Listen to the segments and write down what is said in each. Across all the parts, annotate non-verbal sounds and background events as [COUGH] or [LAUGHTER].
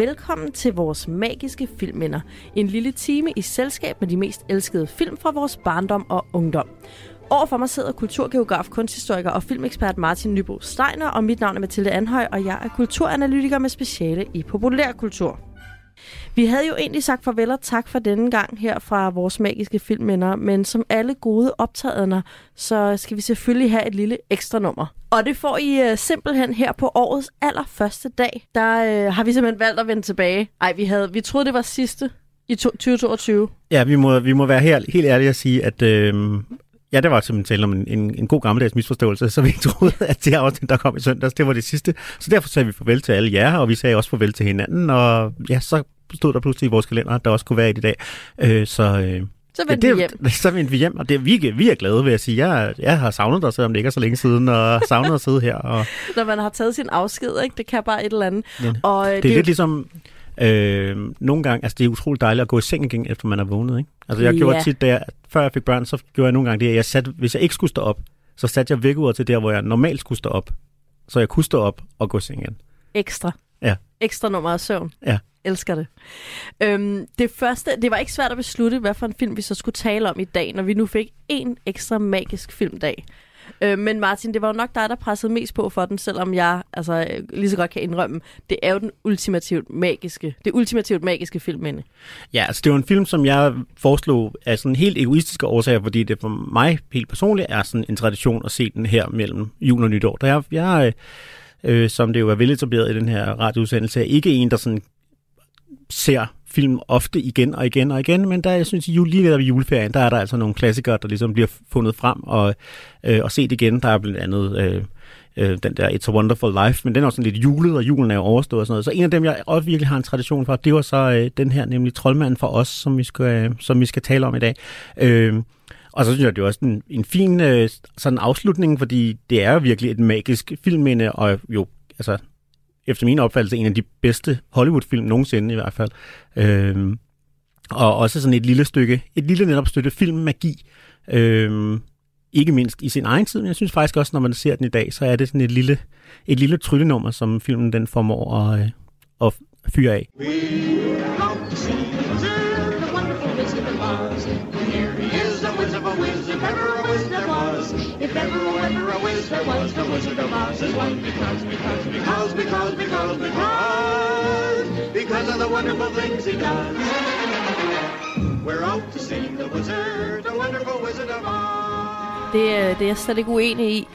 Velkommen til vores magiske filmminder. En lille time i selskab med de mest elskede film fra vores barndom og ungdom. Overfor mig sidder kulturgeograf, kunsthistoriker og filmekspert Martin Nybo Steiner, og mit navn er Mathilde Anhøj, og jeg er kulturanalytiker med speciale i populærkultur. Vi havde jo egentlig sagt farvel og tak for denne gang her fra vores magiske filmminder, men som alle gode optrædener, så skal vi selvfølgelig have et lille ekstra nummer. Og det får I uh, simpelthen her på årets allerførste dag. Der uh, har vi simpelthen valgt at vende tilbage. Ej, vi, havde, vi troede, det var sidste i 2022. Ja, vi må, vi må være helt, helt ærlige at sige, at øh, Ja, det var simpelthen tale om en, en, en god gammeldags misforståelse, så vi [LAUGHS] troede, at det her afsnit, der kom i søndags, det var det sidste. Så derfor sagde vi farvel til alle jer, og vi sagde også farvel til hinanden, og ja, så stod der pludselig i vores kalender, der også kunne være i dag. Øh, så, øh, så vendte ja, vi hjem. [LAUGHS] Så vendte vi hjem, og det, vi, vi er glade ved at sige, jeg, jeg har savnet dig, selvom det ikke er så længe siden, og savnet at sidde her. Og... [LAUGHS] Når man har taget sin afsked, ikke? det kan bare et eller andet. Ja. Og, det er det lidt ligesom, Øh, nogle gange, altså det er utroligt dejligt at gå i seng igen, efter man er vågnet. Ikke? Altså jeg ja. gjorde tit, da jeg, før jeg fik børn, så gjorde jeg nogle gange det, at jeg satte, hvis jeg ikke skulle stå op, så satte jeg vækkeuret til der, hvor jeg normalt skulle stå op, så jeg kunne stå op og gå i seng igen. Ekstra. Ja. Ekstra nummer af søvn. Ja. Elsker det. Øhm, det første, det var ikke svært at beslutte, hvad for en film vi så skulle tale om i dag, når vi nu fik en ekstra magisk filmdag. Øh, men Martin, det var jo nok dig, der pressede mest på for den, selvom jeg altså, øh, lige så godt kan indrømme, det er jo den ultimativt magiske, det ultimativt magiske filmminde. Ja, altså det var en film, som jeg foreslog af sådan helt egoistiske årsager, fordi det for mig helt personligt er sådan en tradition at se den her mellem jul og nytår. Der jeg, jeg øh, som det jo er veletableret i den her radioudsendelse, er ikke en, der sådan ser film ofte igen og igen og igen, men der, jeg synes, jul, lige ved juleferien, der er der altså nogle klassikere, der ligesom bliver fundet frem og, øh, og set igen. Der er blandt andet øh, øh, den der It's a Wonderful Life, men den er også sådan lidt julet, og julen er jo overstået og sådan noget. Så en af dem, jeg også virkelig har en tradition for, det var så øh, den her, nemlig Troldmanden for os, som vi skal, øh, som vi skal tale om i dag. Øh, og så synes jeg, det er også en, en fin øh, sådan afslutning, fordi det er jo virkelig et magisk filmminde, og jo, altså, efter min opfattelse, en af de bedste Hollywood-film nogensinde i hvert fald. Øhm, og også sådan et lille stykke, et lille netop stykke filmmagi. Øhm, ikke mindst i sin egen tid, men jeg synes faktisk også, når man ser den i dag, så er det sådan et lille, et lille tryllenummer, som filmen den formår at, øh, at fyre af. We there was, the Wizard of Oz is one because, because, because, because, because, because, because of the wonderful things he does. We're out to see the wizard, the wonderful Wizard of Oz. Det, øh, det er jeg slet ikke uenig i.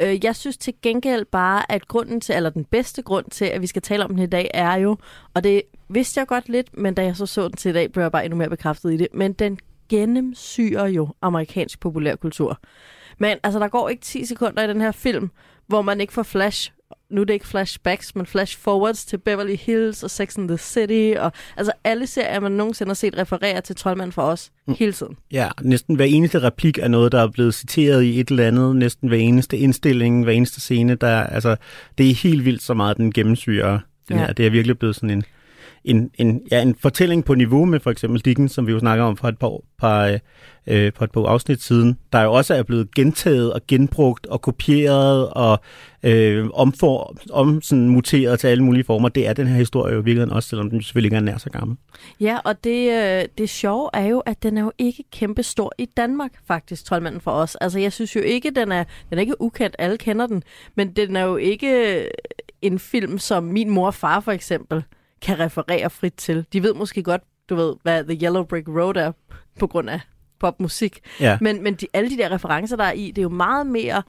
Øh, jeg synes til gengæld bare, at grunden til, eller den bedste grund til, at vi skal tale om den i dag, er jo, og det vidste jeg godt lidt, men da jeg så så den til i dag, blev jeg bare endnu mere bekræftet i det, men den gennemsyrer jo amerikansk populærkultur. Men altså, der går ikke 10 sekunder i den her film, hvor man ikke får flash nu er det ikke flashbacks, men flash forwards til Beverly Hills og Sex and the City. Og, altså alle serier, man nogensinde har set referere til Troldmand for os mm. hele tiden. Ja, næsten hver eneste replik er noget, der er blevet citeret i et eller andet. Næsten hver eneste indstilling, hver eneste scene. Der, altså, det er helt vildt så meget, den gennemsyrer. Den ja. her. Det er virkelig blevet sådan en, en, en, ja, en fortælling på niveau med for eksempel Dickens, som vi jo snakker om for et par, par, øh, på et par afsnit siden, der jo også er blevet gentaget og genbrugt og kopieret og øh, omfor, om sådan muteret til alle mulige former. Det er den her historie jo virkelig også, selvom den selvfølgelig ikke er nær så gammel. Ja, og det, øh, det sjove er jo, at den er jo ikke kæmpe stor i Danmark, faktisk, Troldmanden for os. Altså, jeg synes jo ikke, den er, den er ikke ukendt, alle kender den, men den er jo ikke en film som Min mor og far, for eksempel kan referere frit til. De ved måske godt, du ved, hvad The Yellow Brick Road er på grund af popmusik. Ja. Men, men de, alle de der referencer, der er i, det er jo meget mere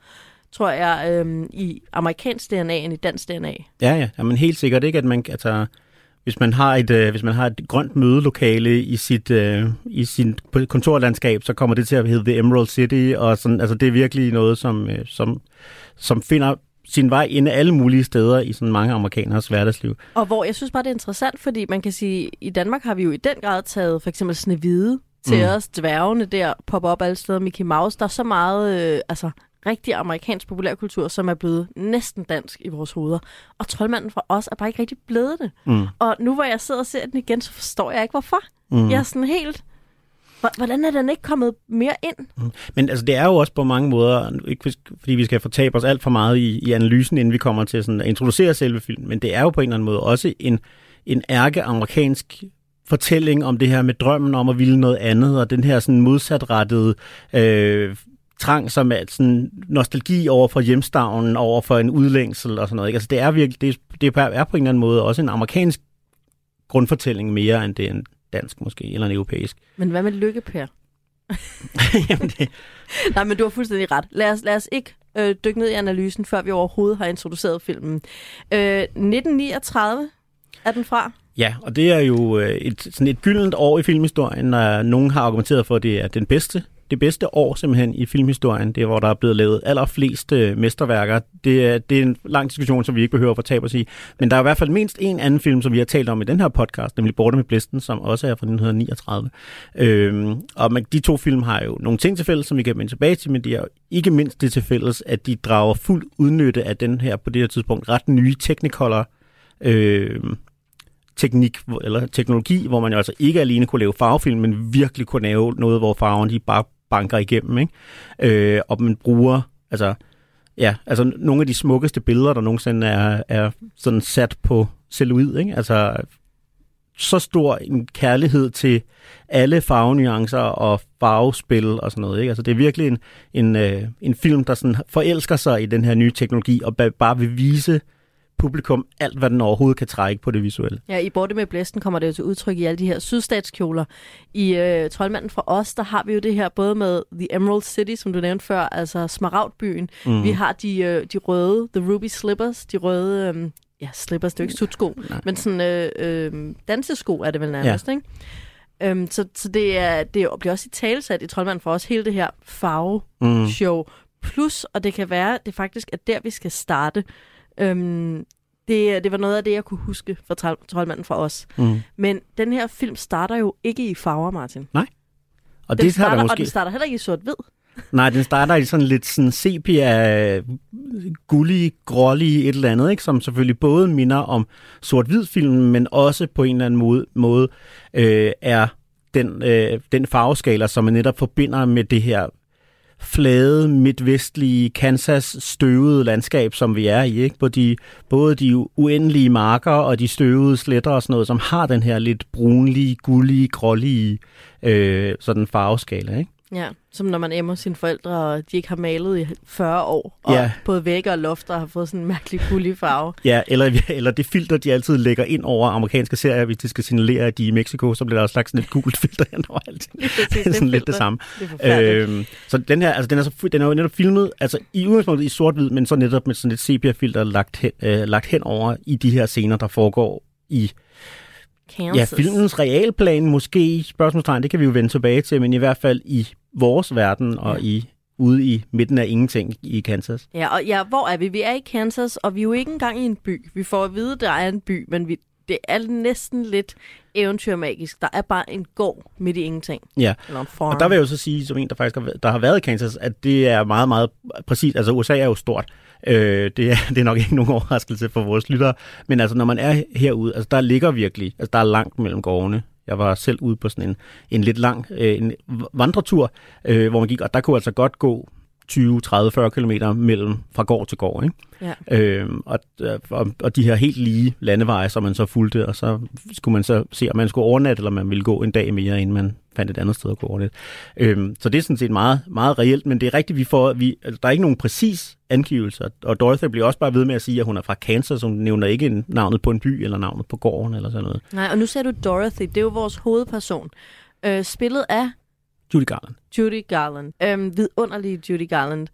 tror jeg, øhm, i amerikansk DNA end i dansk DNA. Ja, ja. Jamen helt sikkert ikke, at man, altså, hvis man har et, øh, hvis man har et grønt mødelokale i sit, øh, i sin kontorlandskab, så kommer det til at hedde The Emerald City, og sådan, altså det er virkelig noget, som, øh, som, som finder sin vej ind alle mulige steder i sådan mange amerikaners hverdagsliv. Og hvor jeg synes bare, det er interessant, fordi man kan sige, i Danmark har vi jo i den grad taget for eksempel Snevide til mm. os, dværgene der, popper op alle steder, Mickey Mouse. Der er så meget, øh, altså rigtig amerikansk populærkultur, som er blevet næsten dansk i vores hoveder. Og Troldmanden for os er bare ikke rigtig blevet det. Mm. Og nu hvor jeg sidder og ser den igen, så forstår jeg ikke, hvorfor. Mm. Jeg er sådan helt... Hvordan er den ikke kommet mere ind? Mm. Men altså, det er jo også på mange måder, ikke fordi vi skal fortabe os alt for meget i, i analysen, inden vi kommer til sådan at introducere selve filmen, men det er jo på en eller anden måde også en, en ærke-amerikansk fortælling om det her med drømmen om at ville noget andet, og den her sådan modsatrettede øh, trang, som er sådan nostalgi over for hjemstavnen, over for en udlængsel og sådan noget. Ikke? Altså det er virkelig, det, det er på en eller anden måde også en amerikansk grundfortælling mere, end det er en dansk måske, eller en europæisk. [LAUGHS] Men hvad med Lykke, Per? [LAUGHS] Jamen det, Nej, men du har fuldstændig ret. Lad os, lad os ikke øh, dykke ned i analysen, før vi overhovedet har introduceret filmen. Øh, 1939 er den fra. ja, og det er jo øh, et, sådan et gyldent år i filmhistorien, når nogen har argumenteret for, at det er den bedste det bedste år simpelthen i filmhistorien. Det er, hvor der er blevet lavet allerflest øh, mesterværker. Det er, det er en lang diskussion, som vi ikke behøver at fortabe os i. Men der er i hvert fald mindst en anden film, som vi har talt om i den her podcast, nemlig Borte med Blisten, som også er fra 1939. Øhm, og man, de to film har jo nogle ting til fælles, som vi kan vende tilbage til, men de er jo ikke mindst det til fælles, at de drager fuld udnytte af den her, på det her tidspunkt, ret nye Technicolor øh, teknik eller teknologi, hvor man jo altså ikke alene kunne lave farvefilm, men virkelig kunne lave noget, hvor farverne de bare banker igennem, ikke? Øh, og man bruger, altså, ja, altså nogle af de smukkeste billeder, der nogensinde er, er sådan sat på celluloid, ikke? Altså, så stor en kærlighed til alle farvenuancer og farvespil og sådan noget. Ikke? Altså, det er virkelig en, en, øh, en film, der sådan forelsker sig i den her nye teknologi og ba- bare vil vise publikum alt, hvad den overhovedet kan trække på det visuelle. Ja, i Borte med Blæsten kommer det jo til udtryk i alle de her sydstatskjoler. I øh, Troldmanden fra os, der har vi jo det her både med The Emerald City, som du nævnte før, altså Smaragdbyen. Mm. Vi har de, øh, de røde, The Ruby Slippers, de røde, øh, ja, slippers, det er jo ikke sutsko, Nej. men sådan øh, øh, dansesko er det vel nærmest, ja. ikke? Øhm, så, så det, er, det bliver også i talsat i Troldmanden for os, hele det her farve-show. Mm. Plus, og det kan være, det faktisk er der, vi skal starte. Øhm, det, det var noget af det, jeg kunne huske fra Trold- Troldmanden fra os. Mm. Men den her film starter jo ikke i farver, Martin. Og Den det starter, der Og måske... den starter heller ikke i sort-hvid. Nej, den starter i sådan lidt sådan sepia, gullig, grålig et eller andet, ikke? som selvfølgelig både minder om sort-hvid filmen, men også på en eller anden måde, måde øh, er den, øh, den farveskala, som man netop forbinder med det her flade, midtvestlige, Kansas støvede landskab, som vi er i. Ikke? På de, både de uendelige marker og de støvede sletter og sådan noget, som har den her lidt brunlige, gullige, grålige øh, sådan farveskala. Ikke? Ja, som når man emmer sine forældre, og de ikke har malet i 40 år, og Ja. både vægge og lofter har fået sådan en mærkelig gullig farve. [LAUGHS] Ja, eller, eller det filter, de altid lægger ind over amerikanske serier, hvis de skal signalere, at de er i Mexico, så bliver der også lagt sådan et gult filter hen over alt. [LAUGHS] Det er sådan lidt filter. det samme. Det. Øhm, så den her, altså den er, så, den er jo netop filmet, altså i udgangspunktet i sort-hvid, men så netop med sådan et sepia-filter lagt hen, øh, lagt hen over i de her scener, der foregår i Kansas. ja, filmens realplan, måske spørgsmålstegn, det kan vi jo vende tilbage til, men i hvert fald i vores verden og Ja. i ude i midten af ingenting i Kansas. Ja, og ja, hvor er vi? Vi er i Kansas, og vi er jo ikke engang i en by. Vi får at vide, at der er en by, men vi, det er næsten lidt eventyrmagisk. Der er bare en gård midt i ingenting. Ja. Og der vil jeg jo så sige, som en, der faktisk har, været- der har været i Kansas, at det er meget, meget præcis. Altså USA er jo stort. Øh, det, er, [LAUGHS] det er nok ikke nogen overraskelse for vores lyttere. Men altså, når man er herude, altså der ligger virkelig, altså der er langt mellem gårdene. Jeg var selv ude på sådan en, en lidt lang øh, en vandretur, øh, hvor man gik, og der kunne altså godt gå 20, 30, 40 kilometer mellem fra gård til gård. Ikke? Ja. Øhm, og, og, og de her helt lige landeveje, som man så fulgte, og så skulle man så se, om man skulle overnatte, eller man ville gå en dag mere, inden man fandt et andet sted at gå overnatte. Øhm, så det er sådan set meget, meget reelt, men det er rigtigt, vi får, vi, altså, der er ikke nogen præcis angivelse, og Dorothy bliver også bare ved med at sige, at hun er fra Kansas, hun nævner ikke navnet på en by, eller navnet på gården, eller sådan noget. Nej, og nu ser du Dorothy. Det er jo vores hovedperson. Øh, spillet af Judy Garland. Judy Garland. Øh, vidunderlige Judy Garland.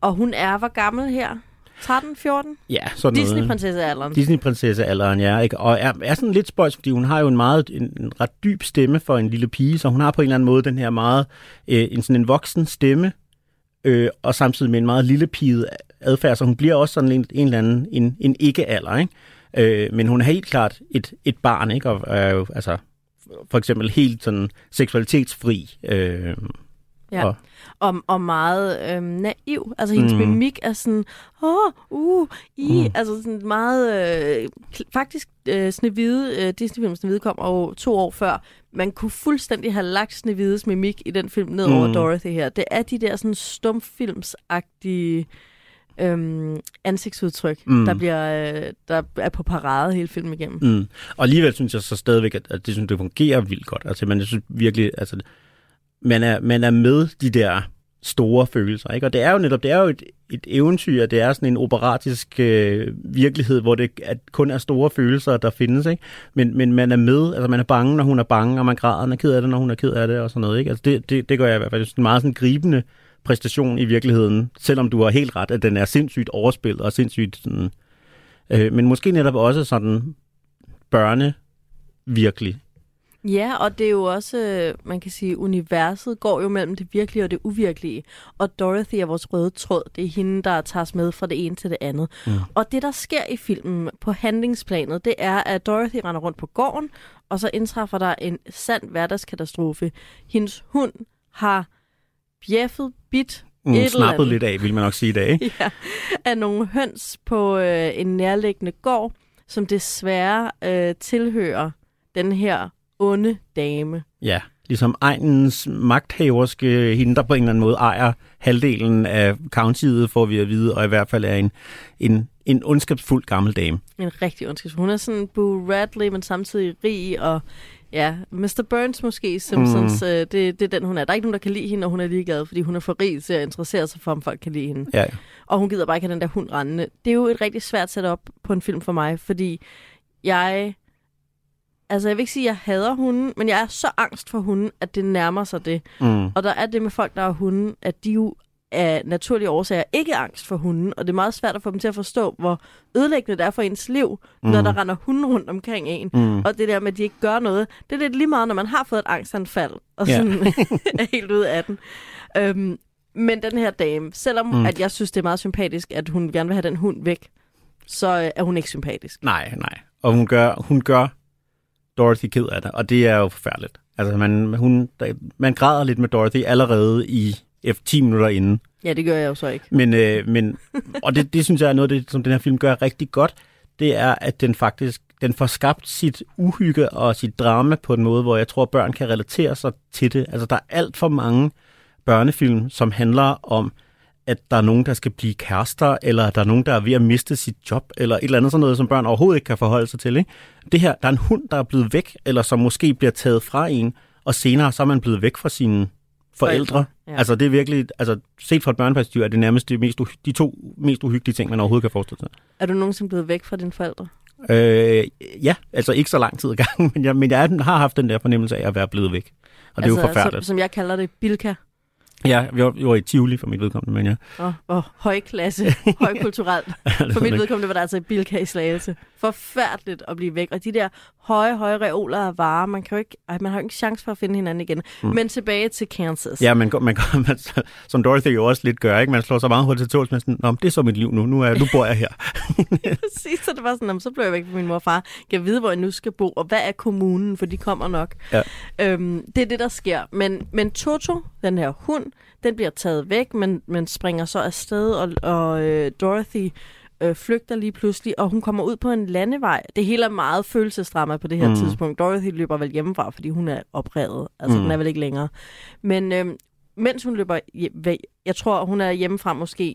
Og hun er, hvor gammel her? 13, 14? Ja, sådan noget. Disney-prinsessealderen. Disney-prinsesse-alderen, ja. Ikke? Og er, er sådan lidt spøjs, fordi hun har jo en meget en, en ret dyb stemme for en lille pige, så hun har på en eller anden måde den her meget, øh, en sådan en voksen stemme, øh, og samtidig med en meget lille piget adfærd, så hun bliver også sådan en, en eller anden, en, en ikke-alder, ikke? Øh, men hun er helt klart et, et barn, ikke? Og jo, altså, for eksempel helt sådan seksualitetsfri. Øh, Ja. og, og, og meget øhm, naiv. Altså hendes mm. Mimik er sådan, åh, uh, i, mm. Altså sådan meget, øh, faktisk øh, Snevide, øh, Disney-filmen Snevide kom jo to år før. Man kunne fuldstændig have lagt Snevides mimik i den film ned over Mm. Dorothy her. Det er de der sådan stumfilmsagtige øhm, ansigtsudtryk, Mm. der, bliver, øh, der er på parade hele filmen igennem. Mm. Og alligevel synes jeg så stadigvæk, at, at det, synes, det fungerer vildt godt. Altså, man, jeg synes virkelig, altså, man er, man er med de der store følelser, ikke? Og det er jo netop, det er jo et, et eventyr, det er sådan en operatisk øh, virkelighed, hvor det at kun er store følelser, der findes, ikke? Men, men man er med, altså man er bange, når hun er bange, og man græder, og man er ked af det, når hun er ked af det, og sådan noget, ikke? Altså det, det, det gør jeg i hvert fald. Det er meget sådan gribende præstation i virkeligheden, selvom du har helt ret, at den er sindssygt overspillet og sindssygt sådan, øh, men måske netop også sådan børne virkelig. Ja, og det er jo også, øh, man kan sige, universet går jo mellem det virkelige og det uvirkelige. Og Dorothy er vores røde tråd. Det er hende, der tager os med fra det ene til det andet. Mm. Og det, der sker i filmen på handlingsplanet, det er, at Dorothy render rundt på gården, og så indtræffer der en sand hverdagskatastrofe. Hendes hund har bjeffet, bit Mm, et eller snappet andet. lidt af, vil man nok sige i dag. Ikke? [LAUGHS] ja, af nogle høns på øh, en nærliggende gård, som desværre øh, tilhører den her onde dame. Ja, ligesom egnens magthaverske, hende der på en eller anden måde ejer halvdelen af countyet, får vi at vide, og i hvert fald er en, en, en ondskabsfuld gammel dame. En rigtig ondskabsfuld. Hun er sådan Boo Radley, men samtidig rig og ja, Mr. Burns måske, Simpsons, mm. øh, det, det er den, hun er. Der er ikke nogen, der kan lide hende, og hun er ligeglad, fordi hun er for rig til at interessere sig for, om folk kan lide hende. Ja, ja. Og hun gider bare ikke have den der hund rendende. Det er jo et rigtig svært setup på en film for mig, fordi jeg... Altså, jeg vil ikke sige, at jeg hader hunden, men jeg er så angst for hunden, at det nærmer sig det. Mm. Og der er det med folk, der har hunden, at de jo af naturlige årsager ikke angst for hunden, og det er meget svært at få dem til at forstå, hvor ødelæggende det er for ens liv, mm. når der render hunden rundt omkring en. Mm. Og det der med, at de ikke gør noget, det er lidt lige meget, når man har fået et angstanfald, og sådan [LAUGHS] er helt ude af den. Øhm, men den her dame, selvom Mm. at jeg synes, det er meget sympatisk, at hun gerne vil have den hund væk, så øh, er hun ikke sympatisk. Nej, nej. Og hun gør, hun gør Dorothy ked af det, og det er jo forfærdeligt. Altså, man, hun, der, man græder lidt med Dorothy allerede i efter 10 minutter inden. Ja, det gør jeg jo så ikke. Men, øh, men og det, det synes jeg er noget, af det, som den her film gør rigtig godt, det er, at den faktisk den får skabt sit uhygge og sit drama på en måde, hvor jeg tror, børn kan relatere sig til det. Altså, der er alt for mange børnefilm, som handler om, at der er nogen, der skal blive kærester, eller der er nogen, der er ved at miste sit job, eller et eller andet sådan noget, som børn overhovedet ikke kan forholde sig til. Ikke? Det her, der er en hund, der er blevet væk, eller som måske bliver taget fra en, og senere så er man blevet væk fra sine forældre. Ja. Altså det er virkelig, altså set fra et børneperspektiv, er det nærmest det mest, de to mest uhyggelige ting, man overhovedet kan forestille sig. Er du nogensinde blevet væk fra dine forældre? Øh, ja, altså ikke så lang tid i gang, [LAUGHS] men jeg, men jeg har haft den der fornemmelse af at være blevet væk. Og det er jo forfærdeligt. Som, som jeg kalder det, Bilka. Ja, vi var, vi var i Tivoli for mit vedkommende, men ja. Og, og højklasse, [LAUGHS] højkulturelt. For mit vedkommende var der altså i Bilka i Slagelse. Forfærdeligt at blive væk. Og de der høje, høje reoler af varer, man, kan jo ikke, ej, man har jo ikke chance for at finde hinanden igen. Mm. Men tilbage til Kansas. Ja, man, går- man, går- [LAUGHS] man, som Dorothy jo også lidt gør, ikke? Man slår så meget hurtigt til tåls, men sådan, det er så mit liv nu, nu, er, nu bor jeg her. [LAUGHS] Præcis, så det var sådan, "Nå, men så blev jeg væk fra min mor og far. Kan jeg vide, hvor jeg nu skal bo, og hvad er kommunen, for de kommer nok. Ja. Øhm, det er det, der sker. Men, men Toto, den her hund, den bliver taget væk, men, men springer så afsted, og, og øh, Dorothy øh, flygter lige pludselig, og hun kommer ud på en landevej. Det hele er meget følelsesdrama på det her Mm. tidspunkt. Dorothy løber vel hjemmefra, fordi hun er oprevet. Altså, Mm. den er vel ikke længere. Men øh, mens hun løber væk, jeg tror, hun er hjemmefra måske...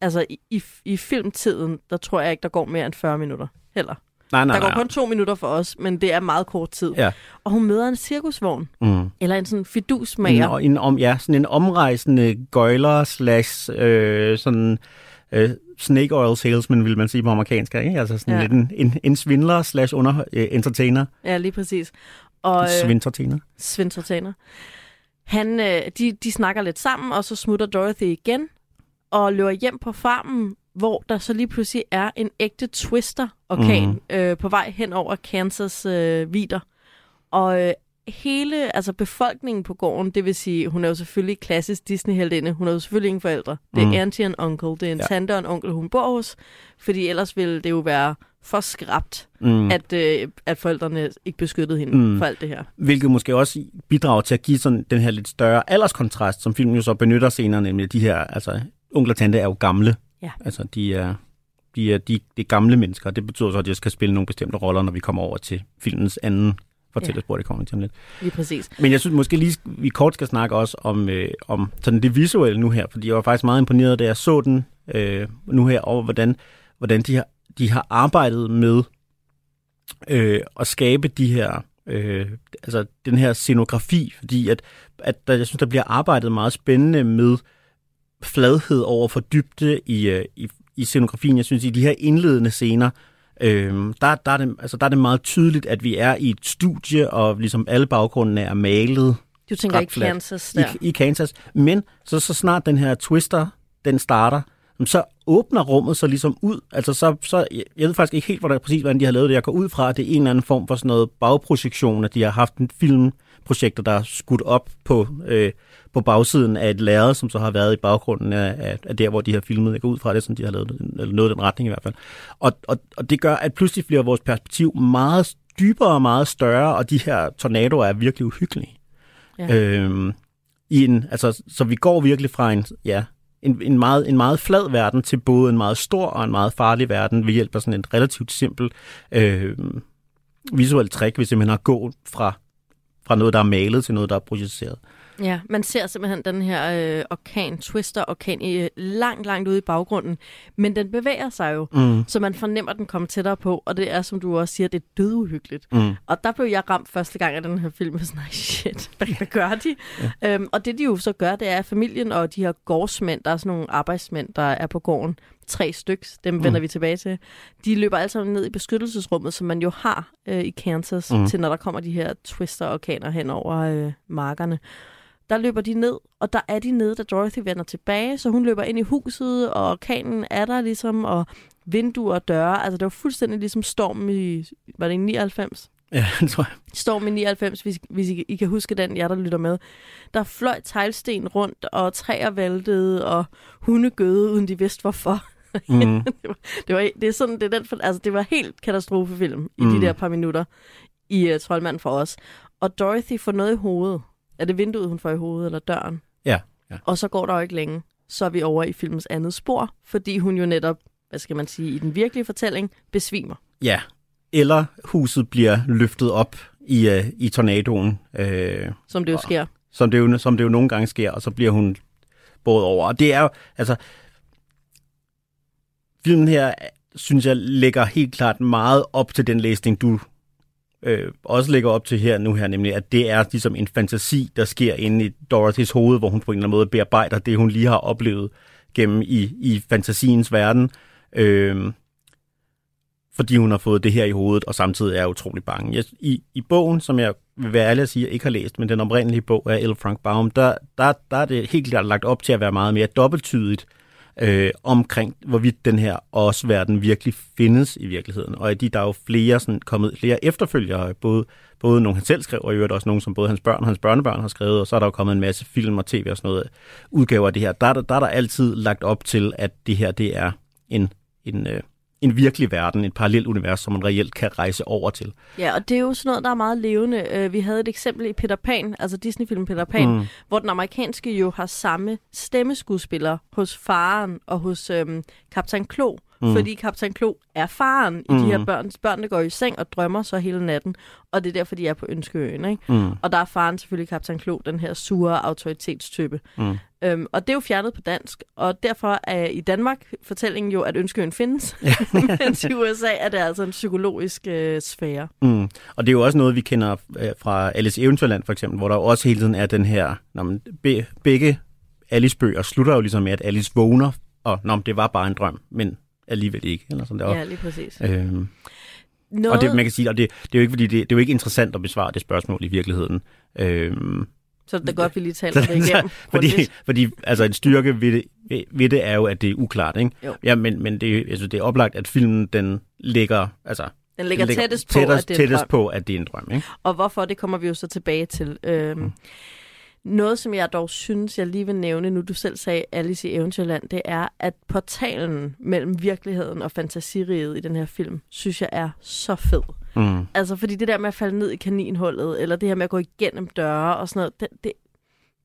Altså, i, i, i filmtiden, der tror jeg ikke, der går mere end 40 minutter. Heller. Nej, nej, Der går nej. kun to minutter for os, men det er meget kort tid. Ja. Og hun møder en cirkusvogn, Mm. eller en sådan fidusmager. En, en, om, ja, sådan en omrejsende gøjler slash øh, sådan øh, snake oil salesman, vil man sige på amerikansk, ikke? Altså sådan ja. Lidt en, en, en svindler slash under øh, entertainer. Ja, lige præcis. Og øh, Svintertainer. Sventertaner. Han, øh, de, de snakker lidt sammen, og så smutter Dorothy igen og løber hjem på farmen, hvor der så lige pludselig er en ægte twister-orkan mm. øh, på vej hen over Kansas øh, vider. Og øh, hele altså befolkningen på gården, det vil sige, hun er jo selvfølgelig klassisk Disney-heldinde, hun har jo selvfølgelig ingen forældre. Det er mm. auntie og onkel, det er en Ja. tante og en onkel, hun bor hos, fordi ellers ville det jo være for skrabt, Mm. at, øh, at forældrene ikke beskyttede hende Mm. for alt det her. Hvilket måske også bidrager til at give sådan den her lidt større alderskontrast, som filmen jo så benytter senere, nemlig de her, altså onkel og tante er jo gamle. Ja. Altså de er, de er, de, de gamle mennesker, det betyder så, at de skal spille nogle bestemte roller, når vi kommer over til filmens anden fortællerspor, det kommer til om lidt. Lige præcis. Men jeg synes måske lige, vi kort skal snakke også om, øh, om sådan det visuelle nu her, fordi jeg var faktisk meget imponeret, da jeg så den øh, nu her over, hvordan, hvordan de, har, de har arbejdet med øh, at skabe de her, øh, altså den her scenografi, fordi at, at der, jeg synes, der bliver arbejdet meget spændende med fladhed over for dybde i, øh, i, i scenografien. Jeg synes, i de her indledende scener, øh, der, der, er det, altså, der er det meget tydeligt, at vi er i et studie, og ligesom alle baggrundene er malet Du tænker ikke flat. Kansas der. i, i Kansas. Men så, så snart den her twister, den starter, så åbner rummet sig ligesom ud. Altså så, så, jeg ved faktisk ikke helt, hvordan, præcis hvordan de har lavet det. Jeg går ud fra, at det er en eller anden form for sådan noget bagprojektion, at de har haft en filmprojekter, der er skudt op på, øh, på bagsiden af et lærred, som så har været i baggrunden af, af, af der, hvor de har filmet. Jeg går ud fra det, som de har lavet, eller noget i den retning i hvert fald. Og, og, og det gør, at pludselig bliver vores perspektiv meget dybere og meget større, og de her tornadoer er virkelig uhyggelige. Ja. Øhm, i en, altså, så vi går virkelig fra en, ja, en, en, meget, en meget flad verden til både en meget stor og en meget farlig verden ved hjælp af sådan en relativt simpel øh, visuel trick, hvis simpelthen har gået fra, fra noget, der er malet til noget, der er projiceret. Ja, man ser simpelthen den her øh, orkan, twister orkan, i, øh, langt, langt ude i baggrunden. Men den bevæger sig jo, Mm. så man fornemmer, at den kommer tættere på. Og det er, som du også siger, det er døduhyggeligt. Mm. Og der blev jeg ramt første gang af den her film. og Sådan, nej shit, [LAUGHS] hvad, hvad gør de? Ja. Øhm, og det de jo så gør, det er at familien og de her gårdsmænd, der er sådan nogle arbejdsmænd, der er på gården, tre styks, dem vender vi tilbage til. De løber alle sammen ned i beskyttelsesrummet, som man jo har øh, i Kansas, Mm. mm. til når der kommer de her twister-orkaner hen over øh, markerne. Der løber de ned, og der er de nede, da Dorothy vender tilbage, så hun løber ind i huset, og orkanen er der ligesom, og vinduer og døre. Altså, det var fuldstændig ligesom stormen i, var det i 99? Ja, [LAUGHS] det tror jeg. Storm i 99, hvis, hvis I, I kan huske den, jer der lytter med. Der fløj teglsten rundt, og træer væltede, og hunde gøde, uden de vidste hvorfor. Mm. [LAUGHS] det, var, det, var, det, er sådan, det, er den, altså, det var helt katastrofefilm i Mm. de der par minutter i uh, Troldmanden for os. Og Dorothy får noget i hovedet. Er det vinduet, hun får i hovedet, eller døren? Ja, ja. Og så går der jo ikke længe. Så er vi over i filmens andet spor, fordi hun jo netop, hvad skal man sige, i den virkelige fortælling, besvimer. Ja, eller huset bliver løftet op i, uh, i tornadoen, øh, Som det jo sker. som, det jo, som det jo nogle gange sker, og så bliver hun båret over. Og det er jo, altså, filmen her, synes jeg, lægger helt klart meget op til den læsning, du øh, også lægger op til her nu her, nemlig at det er ligesom en fantasi, der sker inde i Dorothys hoved, hvor hun på en eller anden måde bearbejder det, hun lige har oplevet gennem i, i fantasiens verden. Øh, fordi hun har fået det her i hovedet, og samtidig er utrolig bange. Jeg, i, I bogen, som jeg vil være ærlig at sige, jeg ikke har læst, men den oprindelige bog af L. Frank Baum, der, der, der er det helt klart lagt op til at være meget mere dobbelttydigt øh, omkring, hvorvidt den her os-verden virkelig findes i virkeligheden. Og at de, der er jo flere, sådan, kommet flere efterfølgere, både, både nogle han selv skrev, og i øvrigt også nogle, som både hans børn og hans børnebørn har skrevet, og så er der jo kommet en masse film og tv og sådan noget udgaver af det her. Der, der, der er der altid lagt op til, at det her det er en, en, øh, en virkelig verden, et parallelt univers, som man reelt kan rejse over til. Ja, og det er jo sådan noget, der er meget levende. Øh, Vi havde et eksempel i Peter Pan, altså Disney-filmen Peter Pan, mm. hvor den amerikanske jo har samme stemmeskuespiller hos faren og hos øhm, Kaptajn Klo. Mm. Mm. Fordi Kaptajn Klo er faren i Mm. de her børn. Børnene går i seng og drømmer så hele natten, og det er derfor, de er på Ønskeøen. Ikke? Mm. Og der er faren selvfølgelig Kaptajn Klo, den her sure autoritetstype. Mm. Øhm, og det er jo fjernet på dansk, og derfor er i Danmark fortællingen jo, at Ønskeøen findes. [LAUGHS] Mens i USA er det altså en psykologisk øh, sfære. Mm. Og det er jo også noget, vi kender øh, fra Alice i Eventyrland for eksempel, hvor der også hele tiden er den her, når man, be, begge Alice bøger slutter jo ligesom med, at Alice vågner, og nå, det var bare en drøm, men alligevel ikke. Eller sådan der. Ja, lige præcis. Øhm, Noget, og det, man kan sige, og det, det er jo ikke, fordi det, det er jo ikke interessant at besvare det spørgsmål i virkeligheden. Øhm, så det er godt, vi lige taler det igennem. [LAUGHS] fordi, fordi altså en styrke ved det, ved, ved det er jo, at det er uklart, ikke? Jo. Ja, men, men det, altså, det er oplagt, at filmen den ligger, altså, Den ligger den tættest på, tættest, at det er en tættest drøm. på, at det er en drøm, ikke? Og hvorfor, det kommer vi jo så tilbage til. Øhm, Mm. Noget, som jeg dog synes, jeg lige vil nævne, nu du selv sagde Alice i Eventyrland, det er, at portalen mellem virkeligheden og fantasiriget i den her film, synes jeg er så fed. Mm. Altså, fordi det der med at falde ned i kaninhullet, eller det her med at gå igennem døre og sådan noget, det, det,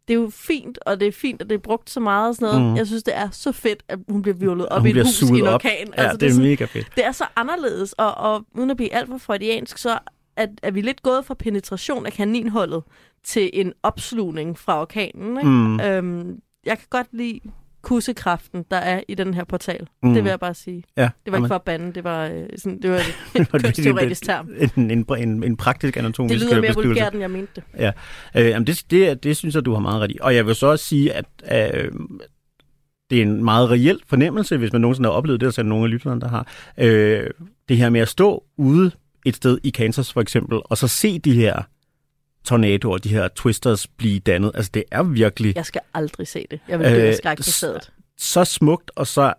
det er jo fint, og det er fint, at det er brugt så meget og sådan noget. Mm. Jeg synes, det er så fedt, at hun bliver virvlet op i et hus i en orkan. Ja, altså, det er sådan, mega fedt. det er så anderledes, og, og uden at blive alt for freudiansk, så er, er vi lidt gået fra penetration af kaninholdet til en opslugning fra orkanen. Ikke? Mm. Øhm, jeg kan godt lide kussekraften, der er i den her portal. Mm. Det vil jeg bare sige. Ja, Det var jamen, ikke for at bande, det var, øh, sådan, det var et [LAUGHS] kønsteoretisk term. en, en, en, en praktisk anatomisk Det lyder mere beskrivelse. vulgært, end jeg mente det. Øh, jamen det, det, det synes jeg, du har meget ret i. Og jeg vil så også sige, at øh, det er en meget reel fornemmelse, hvis man nogensinde har oplevet det, og så er der nogle af lytterne, der har. Øh, det her med at stå ude et sted i Kansas for eksempel, og så se de her tornadoer, de her twisters blive dannet. Altså det er virkelig Jeg skal aldrig se det. Jeg vil dø Øh, skræk på stedet. så smukt og så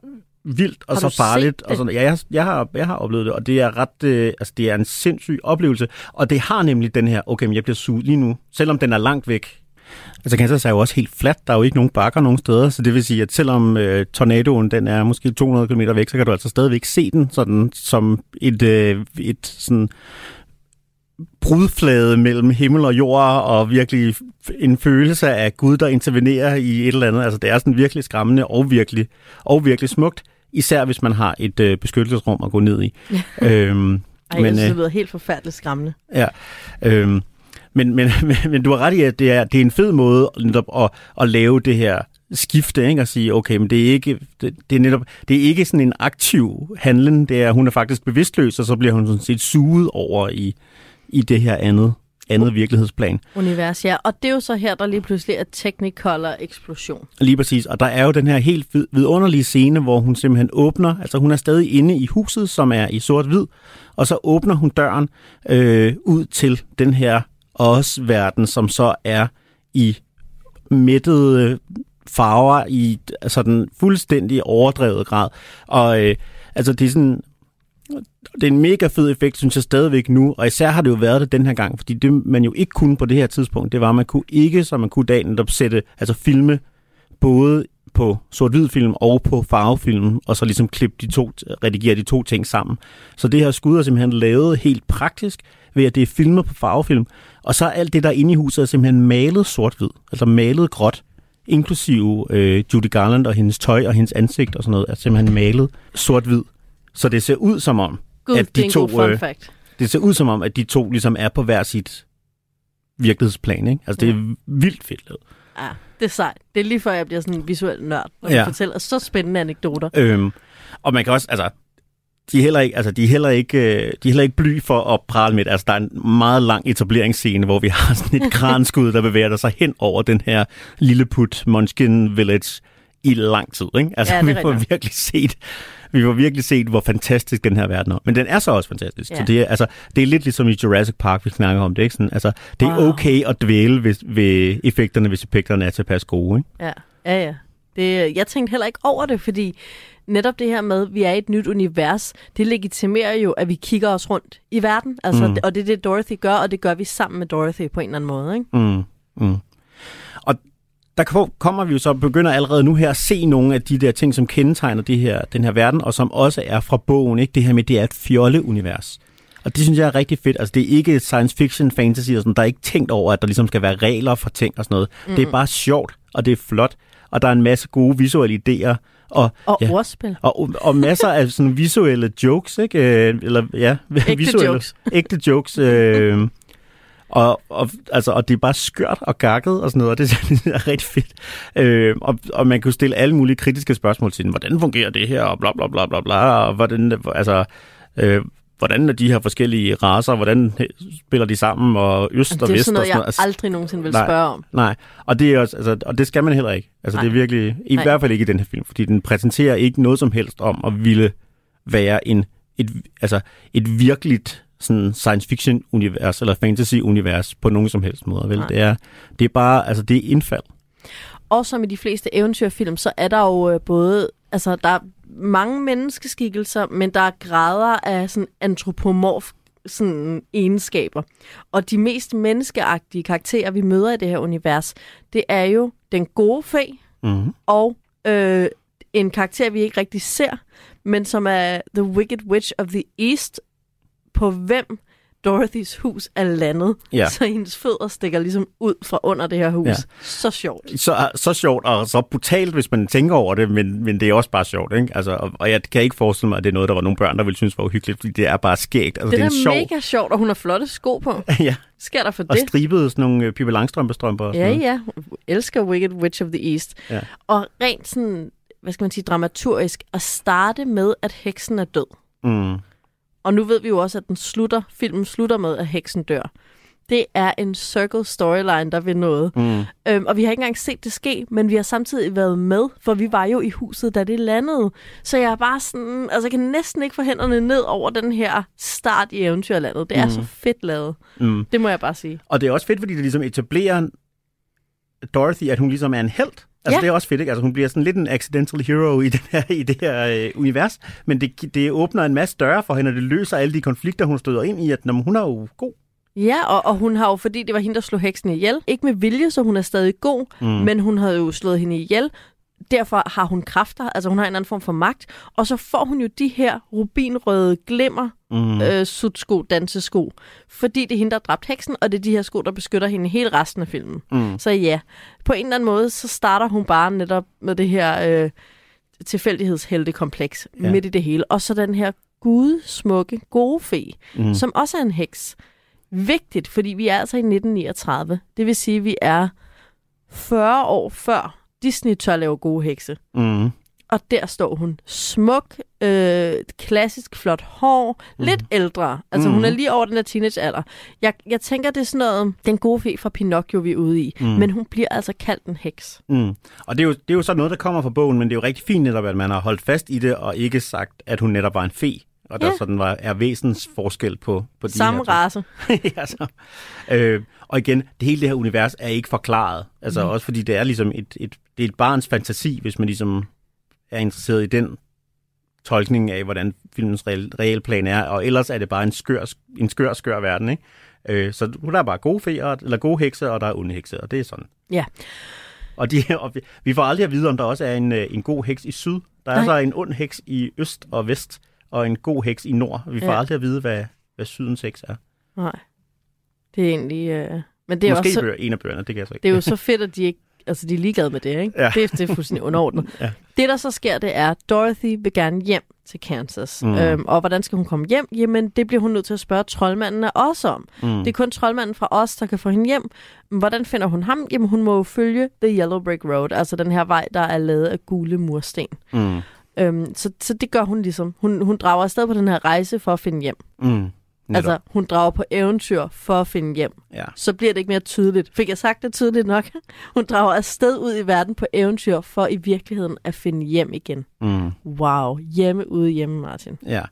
vildt og Har så farligt. Og sådan. Ja, jeg, jeg, har, jeg har oplevet det, og det er ret, øh, altså det er en sindssyg oplevelse. Og det har nemlig den her, okay, men jeg bliver suget lige nu, selvom den er langt væk. Altså Kansas er jo også helt fladt, der er jo ikke nogen bakker nogen steder, så det vil sige, at selvom øh, tornadoen den er måske 200 km væk, så kan du altså stadigvæk se den sådan, som et, øh, et sådan brudflade mellem himmel og jord, og virkelig en følelse af Gud, der intervenerer i et eller andet. Altså det er sådan virkelig skræmmende og virkelig, og virkelig smukt, især hvis man har et øh, beskyttelsesrum at gå ned i. øhm, Ej, men, jeg synes, øh, det lyder helt forfærdeligt skræmmende. Ja, øhm, men, men, [LAUGHS] men, men du har ret i, at det er, det er en fed måde netop at, at lave det her skifte, ikke? at sige, okay, men det er ikke, det, det er netop, det er ikke sådan en aktiv handling, det er, hun er faktisk bevidstløs, og så bliver hun sådan set suget over i, i det her andet, andet virkelighedsplan. Univers, ja. Og det er jo så her, der lige pludselig er Technicolor eksplosion. Lige præcis, og der er jo den her helt vid- vidunderlige scene, hvor hun simpelthen åbner, altså hun er stadig inde i huset, som er i sort-hvid, og så åbner hun døren øh, ud til den her os-verden, som så er i mættede farver i sådan fuldstændig overdrevet grad. Og øh, altså det er sådan, det er en mega fed effekt, synes jeg stadigvæk nu, og især har det jo været det den her gang, fordi det man jo ikke kunne på det her tidspunkt, det var, at man kunne ikke, som man kunne dagen, netop sætte, altså filme både på sort-hvid film og på farvefilm, og så ligesom klippe de to, redigere de to ting sammen. Så det her skud er simpelthen lavet helt praktisk, ved at det er filmet på farvefilm, og så er alt det, der er inde i huset, er simpelthen malet sort-hvid, altså malet gråt, inklusive øh, Judy Garland og hendes tøj og hendes ansigt og sådan noget, er simpelthen malet sort-hvid. Så det ser ud som om, Gud, At de god to, øh, fact. det ser ud som om, at de to ligesom er på hver sit virkelighedsplan, ikke? Altså, det er vildt fedt lavet. Ja, det er sejt. Det er lige før, jeg bliver sådan en visuel nørd, når ja. Ja. du fortæller så spændende anekdoter. Øhm, og man kan også, altså, de er heller ikke, altså, de er heller ikke, øh, de er heller ikke bly for at prale med. Altså, der er en meget lang etableringsscene, hvor vi har sådan et [LAUGHS] kranskud, der bevæger sig hen over den her lille put Munchkin Village i lang tid, ikke? Altså, Ja, vi får virkelig set, vi får virkelig set, hvor fantastisk den her verden er. Men den er så også fantastisk. Ja. Så det er, altså, det er lidt ligesom i Jurassic Park, vi snakker om det, ikke? Sådan, altså, det er Wow. okay at dvæle ved, ved effekterne, hvis effekterne er tilpas gode, ikke? Ja, ja, ja. Det, jeg tænkte heller ikke over det, fordi netop det her med, at vi er i et nyt univers, det legitimerer jo, at vi kigger os rundt i verden. Altså, Mm. Og det er det, Dorothy gør, og det gør vi sammen med Dorothy på en eller anden måde. Ikke? Mm, mm. Og der ko- kommer vi jo så begynder allerede nu her at se nogle af de der ting, som kendetegner det her, den her verden, og som også er fra bogen. Ikke? Det her med, det er et fjolleunivers. Og det synes jeg er rigtig fedt. Altså, det er ikke science fiction, fantasy og sådan. Der er ikke tænkt over, at der ligesom skal være regler for ting og sådan noget. Mm. Det er bare sjovt, og det er flot. Og der er en masse gode visuelle idéer. Og, Og ja, ordspil. og, og masser af sådan visuelle jokes, ikke? Øh, Eller, ja, Ægte visuelle, jokes. Ægte jokes. Øh, og, og, altså, og det er bare skørt og gakket og sådan noget, og det, [LAUGHS] det er rigtig fedt. Øh, og, og man jo stille alle mulige kritiske spørgsmål til den. Hvordan fungerer det her, og bla bla bla bla bla, og hvordan, altså, øh, hvordan er de her forskellige raser, hvordan spiller de sammen, og øst og Det er vest sådan og noget, jeg. Altså, aldrig nogensinde vil nej. spørge om. Nej, og det, er også, altså, og det skal man heller ikke. Altså, det er Nej. virkelig, i Nej. hvert fald ikke i den her film, fordi den præsenterer ikke noget som helst om at ville være en, et, altså, et virkeligt sådan science fiction univers eller fantasy univers på nogen som helst måde. Vel? Nej. Det er, det er bare, altså det er indfald. Og som i de fleste eventyrfilm, så er der jo øh, både, altså der er mange menneskeskikkelser, men der er grader af sådan antropomorf sådan egenskaber. Og de mest menneskeagtige karakterer, vi møder i det her univers, det er jo den gode fe Mm-hmm. og øh, en karakter, vi ikke rigtig ser, men som er The Wicked Witch of the East, på hvem Dorothys hus er landet. Ja. Så hendes fødder stikker ligesom ud fra under det her hus. Ja. Så sjovt. Så, så sjovt og så brutalt, hvis man tænker over det, men, men det er også bare sjovt. Ikke? Altså, og, og jeg kan ikke forestille mig, at det er noget, der var nogle børn, der ville synes var uhyggeligt, fordi det er bare skægt. Altså, Det, det, er er sjov... mega sjovt, og hun har flotte sko på. [LAUGHS] ja, Sker der for og det? stribede sådan nogle øh, Pippi Langstrømpe-strømper. Og Ja, noget. ja. Elsker Wicked Witch of the East. Ja. Og rent sådan hvad skal man sige, dramaturgisk at starte med, at heksen er død. Mm. Og nu ved vi jo også, at den slutter, filmen slutter med, at heksen dør. Det er en circle storyline, der vil noget. Mm. Øhm, og vi har ikke engang set det ske, men vi har samtidig været med, for vi var jo i huset, da det landede. Så jeg er bare sådan, altså jeg kan næsten ikke få hænderne ned over den her start i eventyrlandet. Det er Mm. så fedt lavet. Mm. Det må jeg bare sige. Og det er også fedt, fordi det ligesom etablerer Dorothy, at hun ligesom er en held. Altså, Ja. det er også fedt, ikke? Altså, hun bliver sådan lidt en accidental hero i, den her, i det her øh, univers, men det, det åbner en masse døre for hende, og det løser alle de konflikter, hun støder ind i, at når hun er jo god. Ja, og, og hun har jo, fordi det var hende, der slog heksen ihjel, ikke med vilje, så hun er stadig god, mm. men hun havde jo slået hende ihjel. Derfor har hun kræfter, altså hun har en anden form for magt, og så får hun jo de her rubinrøde glimmer, Mm. øh, sutsko, dansesko, fordi det er hende, der har dræbt heksen, og det er de her sko, der beskytter hende hele resten af filmen. Mm. Så ja, på en eller anden måde, så starter hun bare netop med det her øh, tilfældighedsheltekompleks Ja. midt i det hele. Og så den her gudsmukke gode fe, mm. som også er en heks. Vigtigt, fordi vi er altså i 1939. Det vil sige, at vi er 40 år før Disney tør lave gode hekse. Mm. Og der står hun smuk, øh, klassisk flot hår, mm. lidt ældre. Altså mm. hun er lige over den der teenagealder. Jeg, jeg tænker, det er sådan noget, den gode fe fra Pinocchio, vi er ude i. Mm. Men hun bliver altså kaldt en heks. Mm. Og det er, jo, det er jo så noget, der kommer fra bogen, men det er jo rigtig fint netop, at man har holdt fast i det, og ikke sagt, at hun netop var en fe. Og der Ja. sådan var, er væsens forskel på, på de Samme her race. [LAUGHS] ja, så. Øh, og igen, det hele det her univers er ikke forklaret. Altså Mm. også fordi det er ligesom et, et, det er et barns fantasi, hvis man ligesom er interesseret i den tolkning af, hvordan filmens reelle plan er. Og ellers er det bare en skør, en skør, skør verden, ikke? Øh, så der er bare gode feer, eller gode hekse, og der er onde hekse, og det er sådan. Ja. Og, de, og vi, vi får aldrig at vide, om der også er en, øh, en god heks i syd. Der er Nej. så en ond heks i øst og vest, og en god heks i nord. Vi får Ja. aldrig at vide, hvad, hvad sydens heks er. Nej. Det er egentlig... Øh... Men det er, Måske også, bøger, en af bøgerne, det kan jeg så ikke. det er jo så fedt, at de ikke... Altså, de er ligeglade med det, ikke? Ja. Det, det er fuldstændig underordnet. [LAUGHS] Ja. Det, der så sker, det er, at Dorothy vil gerne hjem til Kansas. Mm. Øhm, og hvordan skal hun komme hjem? Jamen, det bliver hun nødt til at spørge troldmanden af os om. Mm. Det er kun troldmanden fra os, der kan få hende hjem. Hvordan finder hun ham? Jamen, hun må jo følge The Yellow Brick Road, altså den her vej, der er lavet af gule mursten. Mm. Øhm, så, så det gør hun ligesom. Hun, hun drager afsted på den her rejse for at finde hjem. Mm. Netop. Altså, hun drager på eventyr for at finde hjem. ja. Så bliver det ikke mere tydeligt. Fik jeg sagt det tydeligt nok? [LAUGHS] Hun drager afsted ud i verden på eventyr for i virkeligheden at finde hjem igen. Mm. Wow, hjemme ude hjemme, Martin. ja.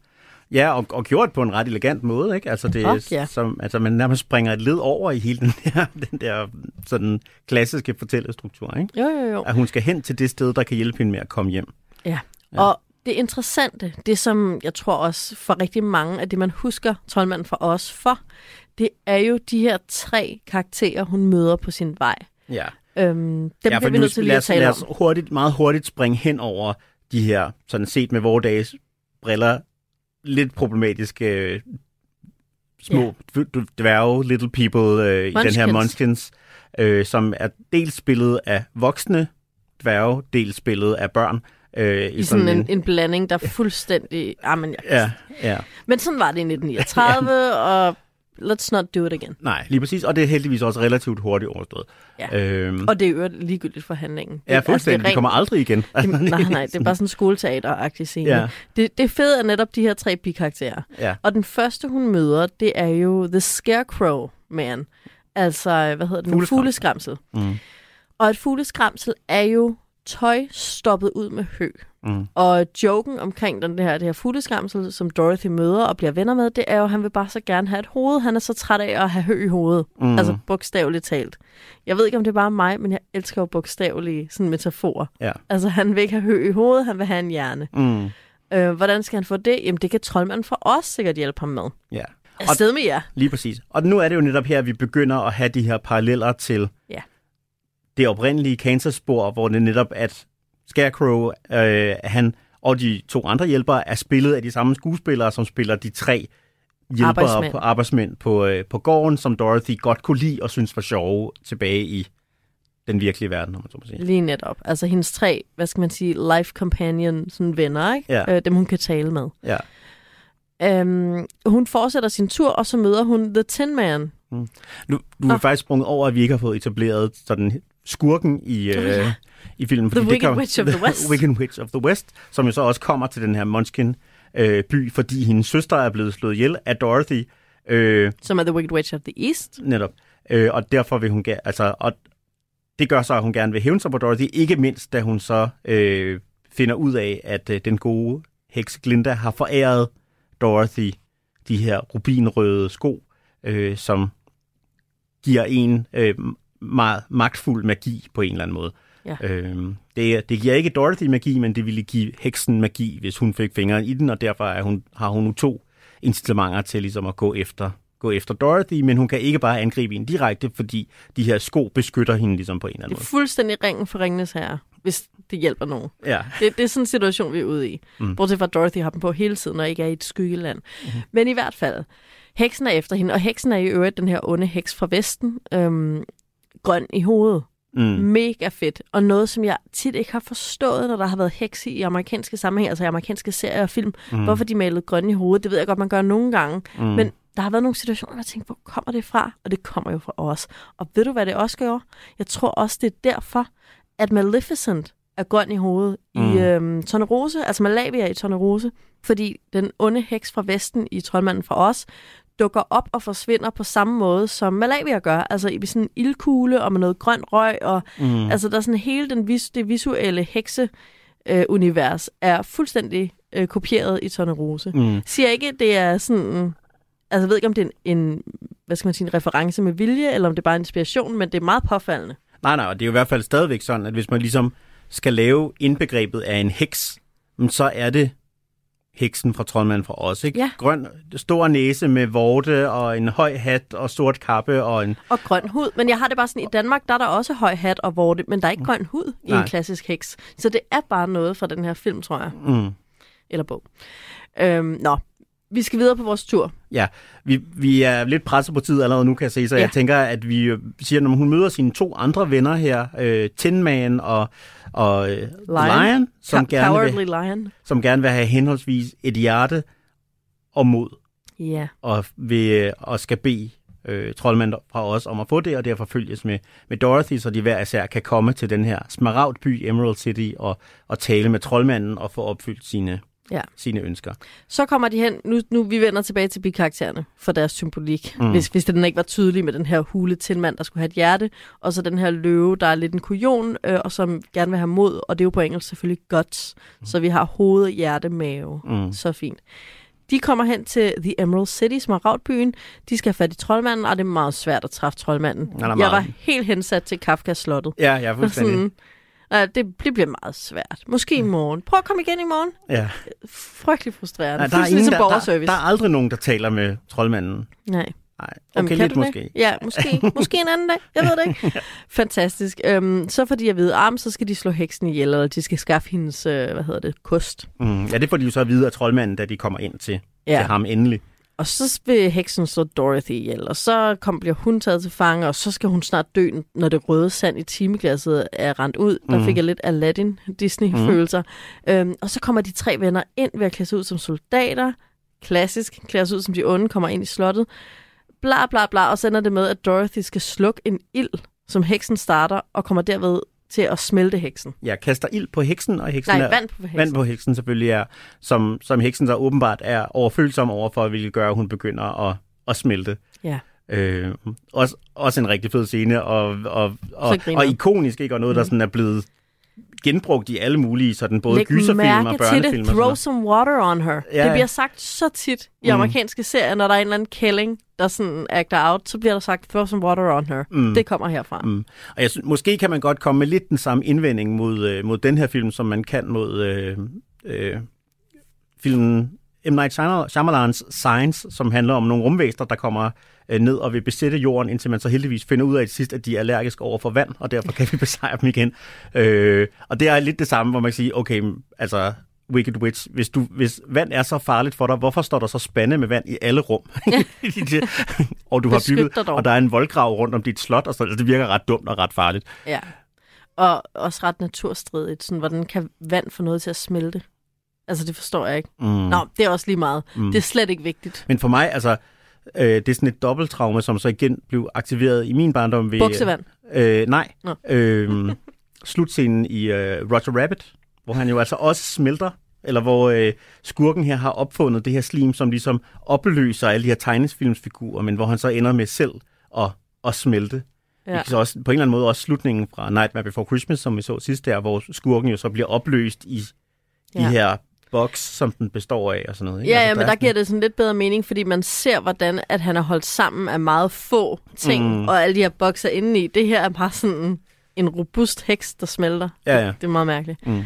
Ja, og, og gjort på en ret elegant måde, ikke? Altså, det er Fuck ja. som, altså, man nærmest springer et led over i hele [LAUGHS] den der, den der sådan klassiske fortællestruktur, ikke? Jo, jo, jo. At hun skal hen til det sted, der kan hjælpe hende med at komme hjem. Ja. Ja. ja. Og det interessante, det som jeg tror også for rigtig mange af det, man husker troldmanden for os for, det er jo de her tre karakterer, hun møder på sin vej. Ja. Øhm, dem ja, bliver vi nu, nødt til lige at tale lad om. os hurtigt, meget hurtigt springe hen over de her, sådan set med vores dages briller, lidt problematiske øh, små ja. dværge, little people øh, i den her. Munchkins, øh, som er dels spillet af voksne dværge, dels spillet af børn. Øh, I sådan en, en blanding, der er fuldstændig... Ah, men, jeg, Ja, ja. men sådan var det i 1939, [LAUGHS] og let's not do it again. Nej, lige præcis. Og det er heldigvis også relativt hurtigt overstået. Ja. Øhm, Og det er jo ligegyldigt for handlingen. ja, fuldstændig. Altså, de kommer aldrig igen. [LAUGHS] det, nej, nej, det er bare sådan en skoleteater-agtig scene. Ja. Det, det fede er netop de her tre bikarakterer. Ja. Og den første, hun møder, det er jo The Scarecrow Man. Altså, hvad hedder det nu? Fugleskramsel. Fugleskramsel. Mm. Og et fugleskramsel er jo tøj stoppet ud med hø. Mm. Og joken omkring den her, det her fugleskramsel, som Dorothy møder og bliver venner med, det er jo, at han vil bare så gerne have et hoved. Han er så træt af at have hø i hovedet. Mm. Altså bogstaveligt talt. Jeg ved ikke, om det er bare mig, men jeg elsker jo bogstavelige sådan metaforer. Ja. Altså, han vil ikke have hø i hovedet, han vil have en hjerne. Mm. Øh, hvordan skal han få det? Jamen, det kan troldmanden for os sikkert hjælpe ham med. Ja. Afsted med jer. Lige præcis. Og nu er det jo netop her, at vi begynder at have de her paralleller til Ja. Det oprindelige Kansas-spor, hvor det netop at Scarecrow, øh, han og de to andre hjælpere er spillet af de samme skuespillere, som spiller de tre hjælpere Arbejdsmænd. på arbejdsmænd på, øh, på gården, som Dorothy godt kunne lide og synes var sjove tilbage i den virkelige verden, om man så må sige. Lige netop. Altså hendes tre, hvad skal man sige, life companion sådan venner, ikke? Ja. Øh, dem hun kan tale med. Ja. Øhm, hun fortsætter sin tur, og så møder hun The Tin Man. Nu, du er Nå. faktisk sprunget over, at vi ikke har fået etableret sådan skurken i, øh, i filmen. The det Wicked kommer- Witch of the West. Wicked Witch of the West, som jo så også kommer til den her Munchkin øh, by, fordi hendes søster er blevet slået ihjel af Dorothy. Øh, Som er The Wicked Witch of the East. netop. Øh, og derfor vil hun gerne, altså, og det gør så, at hun gerne vil hævne sig på Dorothy, ikke mindst da hun så øh, finder ud af, at øh, den gode heks Glinda har foræret Dorothy de her rubinrøde sko, øh, som giver en øh, meget magtfuld magi på en eller anden måde. Ja. Øh, det, det giver ikke Dorothy magi, men det ville give heksen magi, hvis hun fik fingeren i den, og derfor er hun, har hun nu to incitamenter til ligesom at gå efter, gå efter Dorothy, men hun kan ikke bare angribe hende direkte, fordi de her sko beskytter hende ligesom på en eller anden Det er måde. fuldstændig ringen for ringenes herre, hvis det hjælper nogen. Ja. Det, det er sådan en situation, vi er ude i. Mm. Bortset fra, at Dorothy har dem på hele tiden, og ikke er i et skyggeland. Mm. Men i hvert fald, heksen er efter hende, og heksen er i øvrigt den her onde heks fra Vesten. Øhm, grøn i hovedet. Mm. Mega fedt. Og noget, som jeg tit ikke har forstået, når der har været hekse i amerikanske sammenhæng, altså i amerikanske serier og film. Mm. Hvorfor de malede grøn i hovedet, det ved jeg godt, man gør nogle gange. Mm. Men der har været nogle situationer, hvor jeg tænker, hvor kommer det fra? Og det kommer jo fra os. Og ved du, hvad det også gør? Jeg tror også, det er derfor, at Maleficent er grøn i hovedet mm. i øhm, Tornerose, altså Malavia i Tornerose, fordi den onde heks fra Vesten i Troldmanden fra os dukker op og forsvinder på samme måde, som Malavia gør, altså i sådan en ildkugle og med noget grøn røg, og mm. altså der er sådan hele den vis, det visuelle hekse øh, univers er fuldstændig øh, kopieret i Tornerose. Mm. Siger ikke, det er sådan, altså jeg ved ikke, om det er en, en, hvad skal man sige, en reference med vilje, eller om det er bare inspiration, men det er meget påfaldende. Nej, nej, og det er jo i hvert fald stadigvæk sådan, at hvis man ligesom skal lave indbegrebet af en heks, så er det heksen fra Troldmanden fra os, ikke? Ja. Grøn, stor næse med vorte og en høj hat og sort kappe og en... Og grøn hud. Men jeg har det bare sådan, i Danmark, der er der også høj hat og vorte, men der er ikke grøn hud i Nej. en klassisk heks. Så det er bare noget fra den her film, tror jeg. Mm. Eller bog. Øhm, nå, vi skal videre på vores tur. Ja, vi, vi er lidt presset på tid allerede nu, kan jeg se, så ja. Jeg tænker, at vi øh, siger, når hun møder sine to andre venner her, øh, Tin Man og, og øh, Lion, Lion som, Ca- gerne vil, Lion. som gerne vil have henholdsvis et hjerte og mod, Ja. og, vil, øh, og skal bede øh, troldmanden fra os om at få det, og derfor følges med, med Dorothy, så de hver især kan komme til den her smaragdby, Emerald City, og, og tale med troldmanden og få opfyldt sine, ja. sine ønsker. Så kommer de hen, nu, nu vi vender tilbage til bikaraktererne for deres symbolik. Mm. Hvis, hvis den ikke var tydelig med den her hule tilmand, der skulle have et hjerte, og så den her løve, der er lidt en kujon, øh, og som gerne vil have mod, og det er jo på engelsk selvfølgelig guts. Mm. Så vi har hoved, hjerte, mave. Mm. Så fint. De kommer hen til The Emerald City, Smaragdbyen. De skal have fat i troldmanden, og det er meget svært at træffe troldmanden. er Jeg var helt hensat til Kafkas slottet. Ja, jeg er fuldstændig. [LAUGHS] Sådan, nej, det, det bliver meget svært. Måske i morgen. Prøv at komme igen i morgen. Ja. Frygtelig frustrerende. Nej, der, er ingen, der, der, borgerservice. der er aldrig nogen, der taler med troldmanden. Nej. Nej, Jamen, okay, kan lidt du det? måske. Ja, måske. Måske en anden dag. Jeg ved det ikke. [LAUGHS] Fantastisk. Øhm, så de at vide, arm, så skal de slå heksen ihjel, eller de skal skaffe hendes, øh, hvad hedder det, kost. Mm, ja, det får de jo så at vide af troldmanden, da de kommer ind til. Ja. til ham endelig. Og så vil heksen slå Dorothy ihjel, og så kom, bliver hun taget til fange, og så skal hun snart dø, når det røde sand i timeglasset er rendt ud. Der Mhm. fik jeg lidt Aladdin Disney-følelser. Øhm, og så kommer de tre venner ind ved at klæde sig ud som soldater. Klassisk, klæder sig ud som de onde, kommer ind i slottet. Bla bla bla, og så ender det med, at Dorothy skal slukke en ild, som heksen starter, og kommer derved til at smelte heksen. Jeg kaster ild på heksen, og heksen Nej, er, vand på heksen. vand på heksen selvfølgelig er, som, som heksen så åbenbart er overfølsom over for, hvilket gør, at hun begynder at, at smelte. Ja. Øh, også, også en rigtig fed scene, og, og, og, og ikonisk, ikke? Og noget, der sådan er blevet genbrugt i alle mulige, sådan både Læg gyserfilm og mærke til børnefilm. det. Throw some water on her. Ja. Det bliver sagt så tit i Mm. amerikanske serier, når der er en eller anden kælling, der sådan acter out, så bliver der sagt, throw some water on her. Mm. Det kommer herfra. Mm. Og jeg synes, måske kan man godt komme med lidt den samme indvending mod, øh, mod den her film, som man kan mod øh, øh, filmen M. Night Shyamalan- Shyamalans Science, som handler om nogle rumvæsener, der kommer øh, ned og vil besætte jorden, indtil man så heldigvis finder ud af til sidst, at de er allergiske over for vand, og derfor kan vi [LAUGHS] besejre dem igen. Øh, og det er lidt det samme, hvor man kan sige, okay, altså Wicked Witch, hvis, du, hvis vand er så farligt for dig, hvorfor står der så spande med vand i alle rum? [LAUGHS] og du har bygget, og der er en voldgrav rundt om dit slot, og så, altså, det virker ret dumt og ret farligt. Ja. Og også ret naturstridigt. Sådan, hvordan kan vand få noget til at smelte? Altså, det forstår jeg ikke. Mm. Nå, det er også lige meget. Mm. Det er slet ikke vigtigt. Men for mig, altså, øh, det er sådan et dobbelttraume, som så igen blev aktiveret i min barndom ved... Buksevand. Øh, nej. Nå. Øh, [LAUGHS] slutscenen i øh, Roger Rabbit, hvor han jo altså også smelter, eller hvor øh, skurken her har opfundet det her slim, som ligesom opløser alle de her tegnesfilmsfigurer, men hvor han så ender med selv at, at smelte. Ja. Så også, på en eller anden måde også slutningen fra Nightmare Before Christmas, som vi så sidst der, hvor skurken jo så bliver opløst i de Ja. her boks, som den består af og sådan noget. ikke? Ja, Altså, ja, men er der sådan- giver det sådan lidt bedre mening, fordi man ser, hvordan at han er holdt sammen af meget få ting, mm. og alle de her bokser indeni. Det her er bare sådan en robust heks, der smelter. Ja, ja. Det, det er meget mærkeligt. Mm.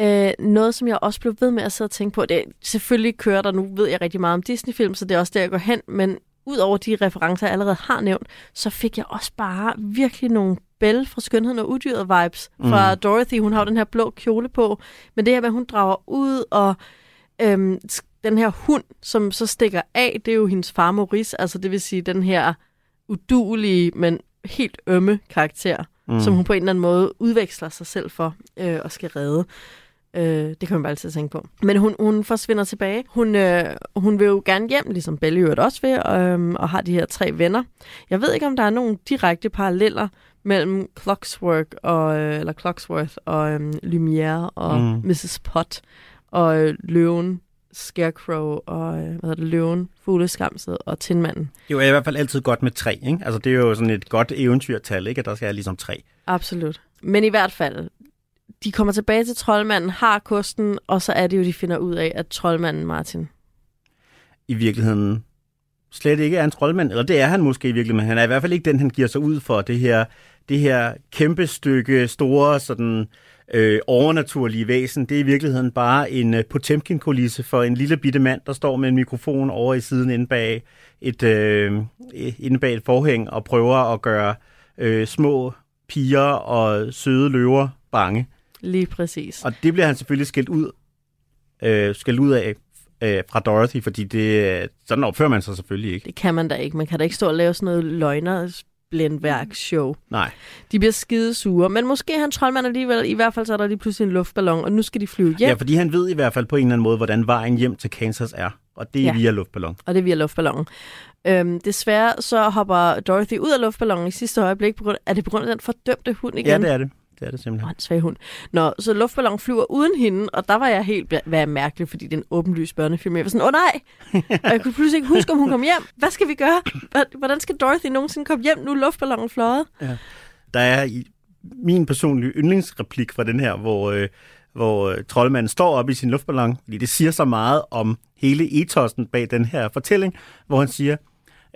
Øh, noget, som jeg også blev ved med at sidde og tænke på, det er, selvfølgelig kører der, nu ved jeg rigtig meget om Disney-film, så det er også der, jeg går hen, men ud over de referencer, jeg allerede har nævnt, så fik jeg også bare virkelig nogle Belle fra Skønheden og Udyret vibes fra Mm. Dorothy. Hun har jo den her blå kjole på, men det her med, at hun drager ud, og øhm, den her hund, som så stikker af, det er jo hendes far Maurice, altså det vil sige den her udulige, men helt ømme karakter, mm. som hun på en eller anden måde udveksler sig selv for øh, og skal redde. Øh, det kan man bare altid tænke på. Men hun, hun forsvinder tilbage. Hun, øh, hun vil jo gerne hjem, ligesom Belle øvrigt også vil, øh, og har de her tre venner. Jeg ved ikke, om der er nogen direkte paralleller mellem Clocksworth og, øh, eller Clocksworth og øh, Lumiere og Mm. Mrs. Pot og øh, løven Scarecrow og øh, hvad hedder det, løven, fugleskamset og tindmanden. Det er jo i hvert fald altid godt med tre, ikke? Altså, det er jo sådan et godt eventyrtal, ikke? At der skal være ligesom tre. Absolut. Men i hvert fald, de kommer tilbage til troldmanden, har kosten, og så er det jo, de finder ud af, at troldmanden Martin... I virkeligheden slet ikke er en troldmand. Eller det er han måske i virkeligheden, men han er i hvert fald ikke den, han giver sig ud for. Det her, det her kæmpe stykke, store, sådan øh, overnaturlige væsen, det er i virkeligheden bare en øh, Potemkin-kulisse for en lille bitte mand, der står med en mikrofon over i siden inde bag et, øh, inde bag et forhæng og prøver at gøre øh, små piger og søde løver bange. Lige præcis. Og det bliver han selvfølgelig skældt ud, øh, skældt ud af øh, fra Dorothy, fordi det, sådan opfører man sig selvfølgelig ikke. Det kan man da ikke. Man kan da ikke stå og lave sådan noget løgnersblændværk-show. Nej. De bliver skide sure, men måske han troldmand alligevel. I hvert fald så er der lige pludselig en luftballon, og nu skal de flyve hjem, Ja, fordi han ved i hvert fald på en eller anden måde, hvordan vejen hjem til Kansas er. Og det er ja. Via luftballon. og det er via luftballonen. Øhm, desværre så hopper Dorothy ud af luftballonen i sidste øjeblik. På grund, er det på grund af den fordømte hund igen? Ja, det er det. Det er det simpelthen. Åh, en svag hund. Nå, så luftballonen flyver uden hende, og der var jeg helt, hvad mærkeligt, fordi det er en åbenlys børnefilm. Jeg var sådan, åh oh, nej! og jeg kunne pludselig ikke huske, om hun kom hjem. Hvad skal vi gøre? Hvordan skal Dorothy nogensinde komme hjem, nu er luftballonen fløjet? Der er i min personlige yndlingsreplik fra den her, hvor, øh, hvor øh, troldmanden står op i sin luftballon, fordi det siger så meget om hele etosen bag den her fortælling, hvor han siger,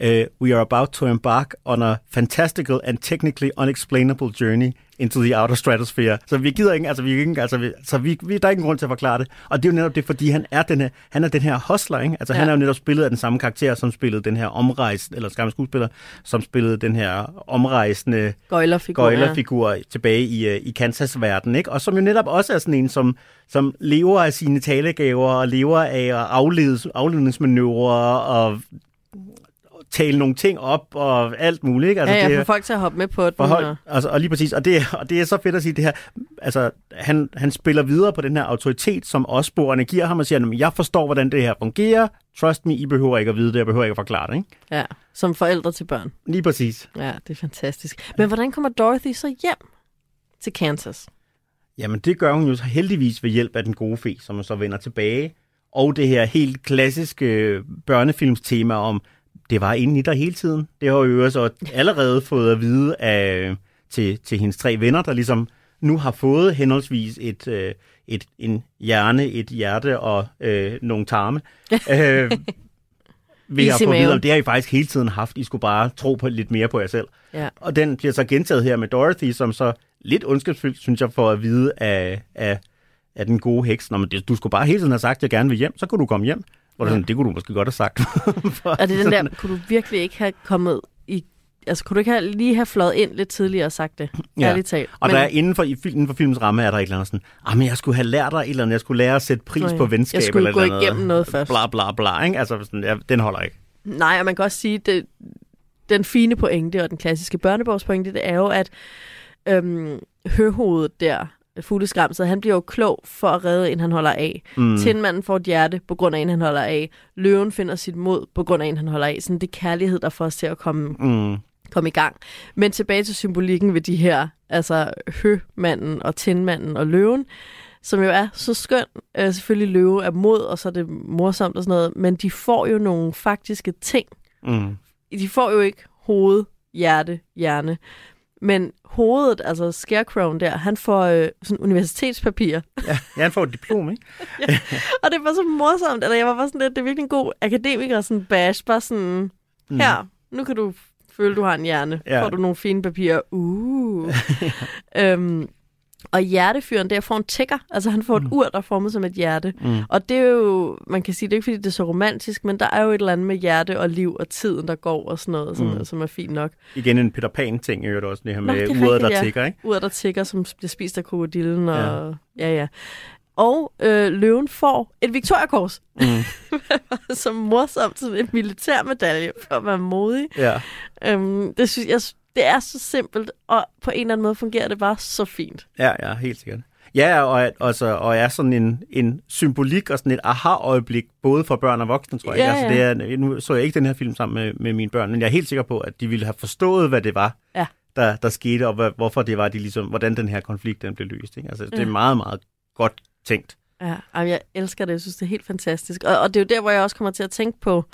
uh, we are about to embark on a fantastical and technically unexplainable journey into the outer stratosphere. Så vi gider ikke, altså vi, ikke, altså vi, så vi, vi, der er ingen grund til at forklare det. Og det er jo netop det, fordi han er den her, han er den her hustler, ikke? Altså ja. Ja. han er jo netop spillet af den samme karakter, som spillede den her omrejsende, eller skam skuespiller, som spillede den her omrejsende Gøjlerfigur. gøjlerfigur tilbage i, øh, i Kansas-verden, ikke? Og som jo netop også er sådan en, som, som lever af sine talegaver, og lever af afledes, afledningsmanøvrer, og tale nogle ting op, og alt muligt, ikke? Altså, ja, det, ja, for folk til at hoppe med på. Forhold, Og... altså, og lige præcis, og det, og det er så fedt at sige det her, altså han, han spiller videre på den her autoritet, som osborgerne giver ham og siger, "Jamen, jeg forstår, hvordan det her fungerer, trust me, I behøver ikke at vide det, jeg behøver ikke at forklare det, ikke? Ja, som forældre til børn. Lige præcis. Ja, det er fantastisk. Men hvordan kommer Dorothy så hjem til Kansas? Jamen det gør hun jo så heldigvis ved hjælp af den gode fe, som så vender tilbage, og det her helt klassiske øh, børnefilmstema om, det var inde i dig hele tiden. Det har jo så allerede fået at vide af, til, til hendes tre venner, der ligesom nu har fået henholdsvis et, øh, et, en hjerne, et hjerte og øh, nogle tarme. [LAUGHS] øh, ved at få at vide, maven. om det har I faktisk hele tiden haft. I skulle bare tro på lidt mere på jer selv. Ja. Og den bliver så gentaget her med Dorothy, som så lidt ondskabsfyldt, synes jeg, får at vide af, af, af den gode heks. Nå, men det, du skulle bare hele tiden have sagt, at jeg gerne vil hjem, så kunne du komme hjem. Hvor ja. Sådan, det kunne du måske godt have sagt. [LAUGHS] Og det er den der, kunne du virkelig ikke have kommet i... Altså, kunne du ikke have, lige have fløjet ind lidt tidligere og sagt det? Ja. Ærligt talt. Og Men- der er inden for, inden for filmens ramme, er der et eller andet sådan, ah, men jeg skulle have lært dig et eller andet, jeg skulle lære at sætte pris Nå ja. på venskab. Jeg skulle eller gå eller igennem noget først. Bla, bla, bla, ikke? Altså, sådan, ja, den holder ikke. Nej, og man kan også sige, det, den fine pointe og den klassiske børnebogspointe, det er jo, at øhm, høhovedet der, fugleskramset, han bliver jo klog for at redde en, han holder af. Mm. Tindmanden får et hjerte på grund af en, han holder af. Løven finder sit mod på grund af en, han holder af. Sådan det er kærlighed, der får os til at komme, Mm. komme i gang. Men tilbage til symbolikken ved de her, altså hømanden og tindmanden og løven, som jo er så skøn. Øh, selvfølgelig løve er mod, og så er det morsomt og sådan noget, men de får jo nogle faktiske ting. Mm. De får jo ikke hoved, hjerte, hjerne. Men hovedet, altså Scarecrowen der, han får øh, sådan universitetspapir. Ja, ja, han får et diplom, ikke? [LAUGHS] Og det var så morsomt, eller jeg var bare sådan lidt, det er virkelig en god akademiker, sådan bash, bare sådan, her, nu kan du føle, du har en hjerne. Ja. Får du nogle fine papirer. Uh. [LAUGHS] øhm, og hjertefyren der får en tigger. Altså han får et ur, der er formet som et hjerte. Mm. Og det er jo, man kan sige, det er ikke fordi, det er så romantisk, men der er jo et eller andet med hjerte og liv og tiden, der går og sådan noget, som, Mm. som er fint nok. Igen en Peter Pan-ting, jo også det her Nå, med det er uret, der ja. tigger, ikke? Uret, der tigger, som bliver spist af krokodillen. Og, ja. ja, ja. Og øh, løven får et Victoria-kors, Mm. [LAUGHS] som morsomt, som en militærmedalje for at være modig. Ja. Øhm, det synes jeg, det er så simpelt, og på en eller anden måde fungerer det bare så fint. Ja, ja, helt sikkert. Ja, og, altså, og er sådan en, en symbolik og sådan et aha-øjeblik, både for børn og voksne, tror jeg. Ja, ikke? Altså, det er, nu så jeg ikke den her film sammen med, med mine børn, men jeg er helt sikker på, at de ville have forstået, hvad det var, Ja. der, der skete, og hvad, hvorfor det var, de ligesom, hvordan den her konflikt den blev løst. Ikke? Altså, det er Ja. meget, meget godt tænkt. Ja, jeg elsker det. Jeg synes, det er helt fantastisk. Og, og det er jo der, hvor jeg også kommer til at tænke på,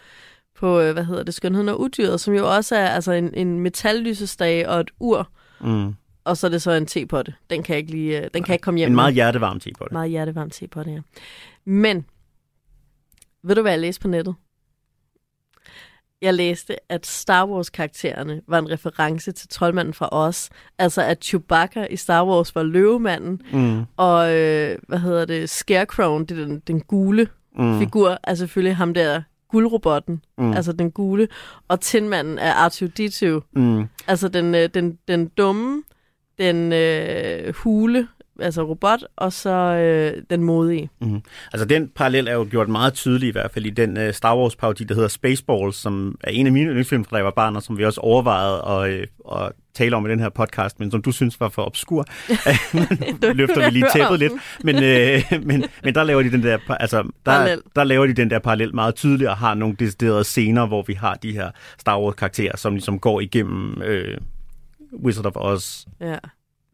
på øh, hvad hedder det, Skønheden og Udyret, som jo også er altså en, en metallysestage og et ur, Mm. og så er det så en tepotte. Den kan jeg ikke lige, øh, den kan jeg ikke komme hjem En meget hjertevarm te på det. Meget hjertevarmt tepotte, ja. Men, ved du, hvad jeg læste på nettet? Jeg læste, at Star Wars-karaktererne var en reference til troldmanden fra Oz. Altså, at Chewbacca i Star Wars var løvemanden, Mm. og øh, hvad hedder det, Scarecrow, det er den, den gule Mm. mm. figur, er selvfølgelig ham der, guldrobotten, Mm. altså den gule, og Tinmanden er R2-D2, Mm. altså den, øh, den, den dumme, den øh, hule, altså robot, og så øh, den modige. Mm. Altså den parallel er jo gjort meget tydelig i hvert fald i den uh, Star Wars parodi, der hedder Spaceballs, som er en af mine yndlingsfilm, da jeg var barn, og som vi også overvejede at, uh, at tale om i den her podcast, men som du synes var for obskur. [LAUGHS] [LAUGHS] løfter vi lige tæppet lidt. Men, øh, men, men der laver de den der, altså, der, Parallel. der laver de den der parallel meget tydeligt og har nogle deciderede scener, hvor vi har de her Star Wars karakterer, som ligesom går igennem øh, Wizard of Oz Ja.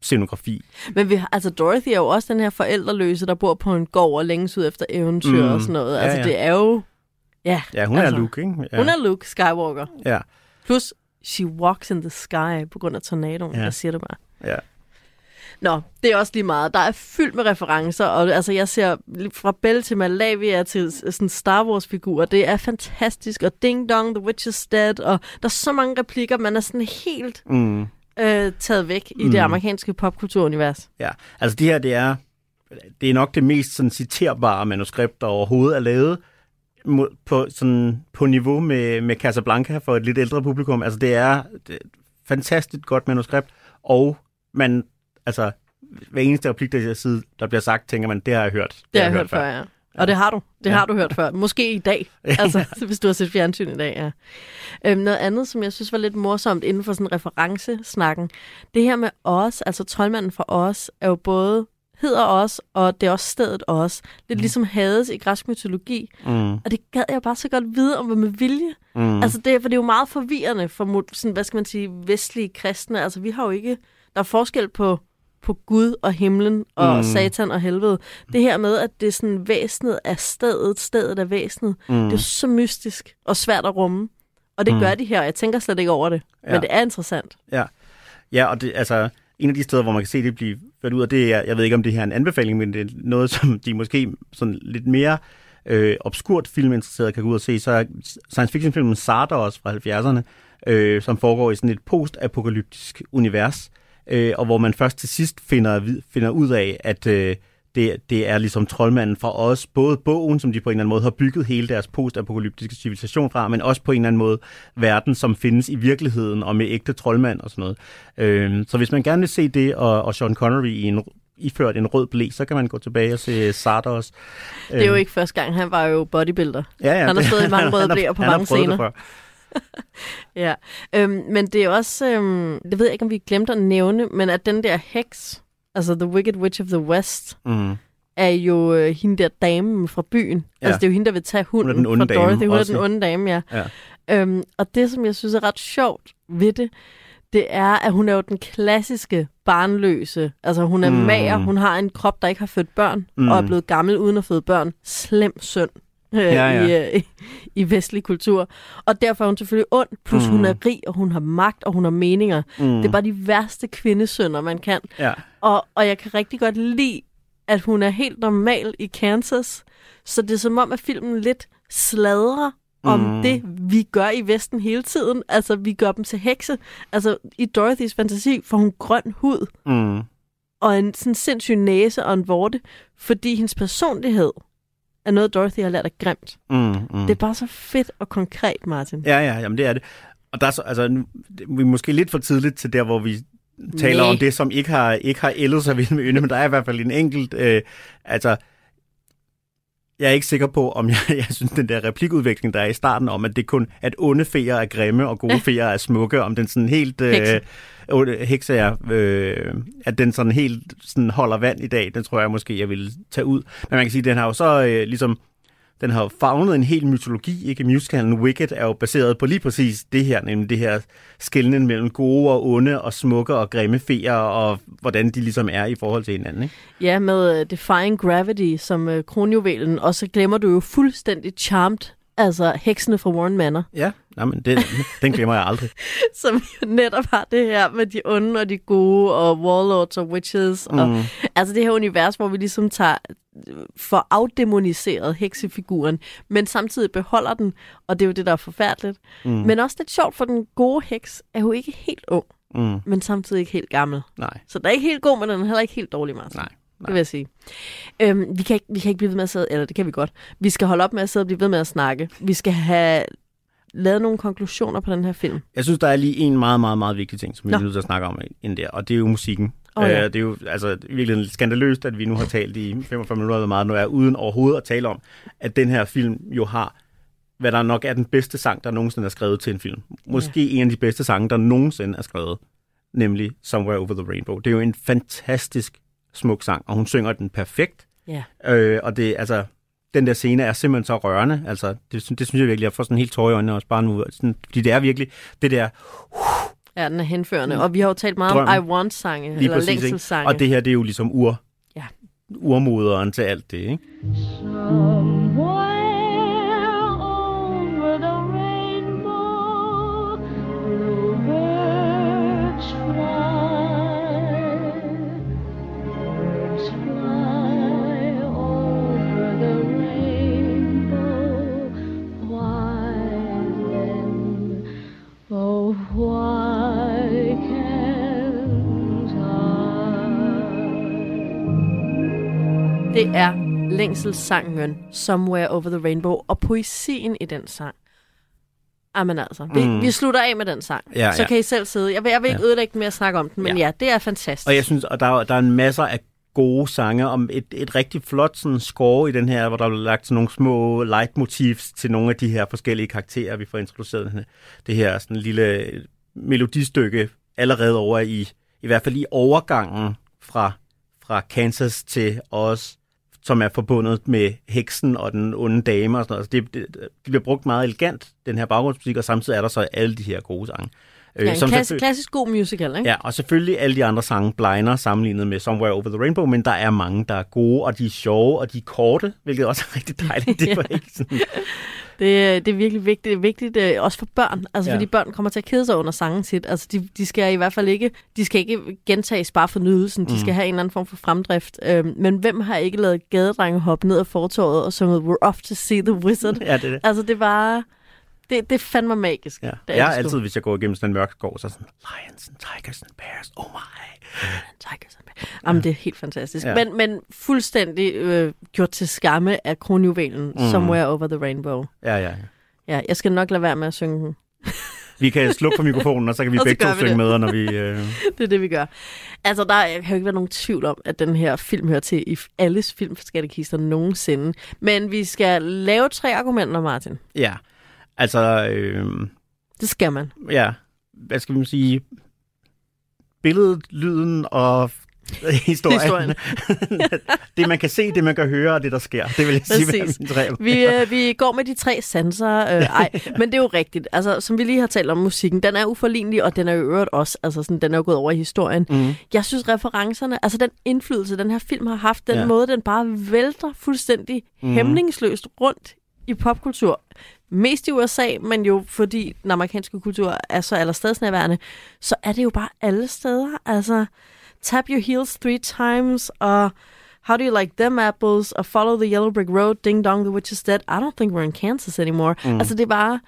Scenografi. Men vi har, altså Dorothy er jo også den her forældreløse, der bor på en gård og længes ud efter eventyr Mm. og sådan noget. Ja, Altså ja. det er jo... Ja, Ja, hun altså, er Luke, ikke? Ja. Hun er Luke Skywalker. Ja, Plus, she walks in the sky på grund af tornadoen. Ja. Ja. Jeg siger det bare. ja. Nå, det er også lige meget. Der er fyldt med referencer, og altså, jeg ser fra Belle til Malavia til sådan Star Wars-figurer. Det er fantastisk, og Ding Dong, The Witch is Dead, og der er så mange replikker, man er sådan helt Mm. Øh, taget væk i Mm. det amerikanske popkulturunivers. Ja, altså det her, det er, det er nok det mest sådan, citerbare manuskript, der overhovedet er lavet på, sådan, på niveau med, med Casablanca for et lidt ældre publikum. Altså det er, det et fantastisk godt manuskript, og man, altså hver eneste replik, der, side, der bliver sagt, tænker man, det har jeg hørt. Det har jeg hørt før, ja. Og det har du. Det Ja. har du hørt før. Måske i dag. [LAUGHS] Altså, hvis du har set fjernsyn i dag, ja. Øhm, noget andet, som jeg synes var lidt morsomt inden for sådan referencesnakken. Det her med os, altså troldmanden for os, er jo både hedder os, og det er også stedet os. Lidt ligesom Hades i græsk mytologi. Mm, Og det gad jeg bare så godt vide om, hvad med vilje. mm, Mm. Altså det, er- for det er jo meget forvirrende for sådan, hvad skal man sige, vestlige kristne. Altså vi har jo ikke, der er forskel på, på Gud og himlen og Mm. satan og helvede. Det her med, at det er sådan væsenet af stedet, stedet af væsenet, mm. det er så mystisk og svært at rumme. Og det Mm. gør de her, og jeg tænker slet ikke over det. Ja. Ja. Men det er interessant. Ja, og det, altså, en af de steder, hvor man kan se det blive ført ud af, det er, jeg ved ikke, om det her er en anbefaling, men det er noget, som de måske sådan lidt mere øh, obskurt filminteresserede kan gå ud og se, så er science fiction-filmen Sardos fra 70'erne, øh, som foregår i sådan et post-apokalyptisk univers, øh, og hvor man først til sidst finder, finder ud af, at øh, det, det er ligesom troldmanden fra os, både bogen, som de på en eller anden måde har bygget hele deres post-apokalyptiske civilisation fra, men også på en eller anden måde verden, som findes i virkeligheden, og med ægte troldmand og sådan noget. Øh, så hvis man gerne vil se det, og, og Sean Connery i en, iført en rød blæ, så kan man gå tilbage og se Sardos. Det er jo ikke første gang, han var jo bodybuilder. Ja, ja, Han har stået i mange [LAUGHS] røde bleer på mange scener. [LAUGHS] Ja, øhm, men det er også, øhm, det ved jeg ikke, om vi glemte at nævne, men at den der heks, altså The Wicked Witch of the West, Mm. er jo øh, hende der damen fra byen. Ja. Altså det er jo hende, der vil tage hunden den onde fra dame Dorothy. Hun er også. den onde dame, ja. Ja. Øhm, og det, som jeg synes er ret sjovt ved det, det er, at hun er jo den klassiske barnløse. Altså, hun er Mm. mm. mager, hun har en krop, der ikke har født børn, Mm. mm. og er blevet gammel uden at føde børn. Slem synd [LAUGHS] øh, Ja, ja. I, øh, i vestlig kultur. Og derfor er hun selvfølgelig ond, plus Mm. hun er rig, og hun har magt, og hun har meninger. Mm. Det er bare de værste kvindesønder, man kan. Ja. Og, og jeg kan rigtig godt lide, at hun er helt normal i Kansas. Så det er som om, at filmen lidt sladrer om mm. det, vi gør i Vesten hele tiden. Altså, vi gør dem til hekse. Altså, i Dorothys fantasi får hun grøn hud Mm. og en sådan sindssyg næse og en vorte, fordi hendes personlighed er noget, Dorothy har lært af grimt. Mm. Mm. Det er bare så fedt og konkret, Martin. Ja, ja, jamen det er det. Og der er så, altså, nu, vi er måske lidt for tidligt til der, hvor vi taler Næh. om det, som ikke har, ikke har ældet sig vild med ynde, men der er i hvert fald en enkelt, øh, altså, jeg er ikke sikker på, om jeg, [LAUGHS] jeg synes, den der replikudveksling, der er i starten om, at det kun, at onde feer er grimme, og gode feer er smukke, om den sådan helt... Øh, Hekse. Onde- hekse er, øh, at den sådan helt sådan holder vand i dag, den tror jeg måske, jeg ville tage ud. Men man kan sige, at den har jo så øh, ligesom den har fagnet en hel mytologi, ikke? Musicalen Wicked er jo baseret på lige præcis det her, nemlig det her skældning mellem gode og onde og smukke og grimme feer, og hvordan de ligesom er i forhold til hinanden, ikke? Ja, med uh, Defying Gravity som uh, kronjuvelen, og så glemmer du jo fuldstændig Charmed, altså heksene fra Warren Manor, Ja, jamen, det, den glemmer jeg aldrig. [LAUGHS] som jo netop har det her med de onde og de gode, og warlords og witches, mm. og altså det her univers, hvor vi ligesom tager for afdemoniseret heksefiguren, men samtidig beholder den, og det er jo det, der er forfærdeligt. Mm. Men også lidt sjovt, for den gode heks er jo ikke helt ung, Mm. men samtidig ikke helt gammel. Nej, Så den er ikke helt god, men den er heller ikke helt dårlig, Martin. nej. Det vil jeg sige. Øhm, vi, kan ikke, vi kan ikke blive ved med at sidde, eller det kan vi godt. Vi skal holde op med at sidde og blive ved med at snakke. Vi skal have lavet nogle konklusioner på den her film. Jeg synes, der er lige en meget, meget, meget vigtig ting, som vi er nødt til at snakke om inden der, og det er jo musikken. Åh, ja. Øh, det er jo altså, virkelig skandaløst, at vi nu har talt i 45 minutter eller meget nu er, uden overhovedet at tale om, at den her film jo har, hvad der nok er den bedste sang, der nogensinde er skrevet til en film. Måske en af de bedste sange, der nogensinde er skrevet, nemlig Somewhere Over the Rainbow. Det er jo en fantastisk smuk sang, og hun synger den perfekt. Ja. Øh, og det, altså, den der scene er simpelthen så rørende. Altså, det, det synes jeg virkelig, jeg får sådan helt tårer i øjnene også bare nu. Sådan, fordi det er virkelig det der Ja, den er henførende. Og vi har jo talt meget Drømmen. om I Want-sange, eller præcis, ikke? længselssange. Og det her, det er jo ligesom ur, Ja. urmoderen til alt det, ikke? Somewhere Det er længselssangen Somewhere Over the Rainbow, og poesien i den sang. Jamen altså, vi, Mm. vi slutter af med den sang. Ja, så ja. kan I selv sidde. Jeg vil, jeg vil ikke Ja. ødelægge med at snakke om den, men Ja. ja, det er fantastisk. Og jeg synes, og der, er- der er en masser af gode sange om et, et rigtig flot sådan, score i den her, hvor der er lagt sådan nogle små leitmotivs til nogle af de her forskellige karakterer, vi får introduceret. Det her sådan lille melodistykke allerede over i, i hvert fald i overgangen fra, fra Kansas til os, som er forbundet med heksen og den onde dame og sådan noget. Altså det, det, det bliver brugt meget elegant, den her baggrundsmusik, og samtidig er der så alle de her gode sange. Øh, ja, en som klass, klassisk god musical, ikke? Ja, og selvfølgelig alle de andre sange blinder sammenlignet med Somewhere Over the Rainbow, men der er mange, der er gode, og de er sjove, og de er korte, hvilket også er rigtig dejligt. Det [LAUGHS] var ikke sådan... Det, det er virkelig vigtigt, det er vigtigt øh, også for børn, altså Ja. fordi børn kommer til at kede sig under sangen tit. Altså de, de skal i hvert fald ikke, de skal ikke gentages bare for nydelsen, de Mm. skal have en eller anden form for fremdrift. Øhm, men hvem har ikke lavet gadedrenge hoppe ned ad fortorvet og sunget We're off to see the wizard? Ja, det er det. Altså det var, det, det er fandme magisk. Ja. Det Jeg er det sgu. altid, hvis jeg går igennem sådan en mørk skov, så er sådan, lions and tigers and bears, oh my. [LAUGHS] Tigers and Bears. Jamen, det er helt fantastisk. Ja. Ja. Men, men fuldstændig øh, gjort til skamme af kronjuvelen Mm. Somewhere Over the Rainbow. Ja, ja, ja. Ja, jeg skal nok lade være med at synge den. [LAUGHS] Vi kan slukke for mikrofonen, og så kan vi begge to synge det. med, når vi... [LAUGHS] Øh... Det er det, vi gør. Altså, der kan jo ikke være nogen tvivl om, at den her film hører til i alles filmskattekister nogensinde. Men vi skal lave tre argumenter, Martin. Ja, altså... Øh... Det skal man. Ja, hvad skal man sige? Billedet, lyden og [LAUGHS] historien. Historien. [LAUGHS] det, man kan se, det, man kan høre, og det, der sker. Det vil jeg sige, Præcis. min tre. Vi, øh, vi går med de tre sanser. Øh, ej, men det er jo rigtigt. Altså, som vi lige har talt om musikken, den er uforlignelig, og den er jo øvrigt også, altså sådan, den er jo gået over i historien. Mm. Jeg synes, referencerne, altså den indflydelse, den her film har haft, den Ja. måde, den bare vælter fuldstændig mm. hæmningsløst rundt i popkultur. Mest i USA, men jo fordi den amerikanske kultur er så allerstedsnærværende, så er det jo bare alle steder. Altså, tap your heels three times, og how do you like them apples, og follow the yellow brick road, ding dong, the witch is dead. I don't think we're in Kansas anymore. Mm. Altså, det er bare...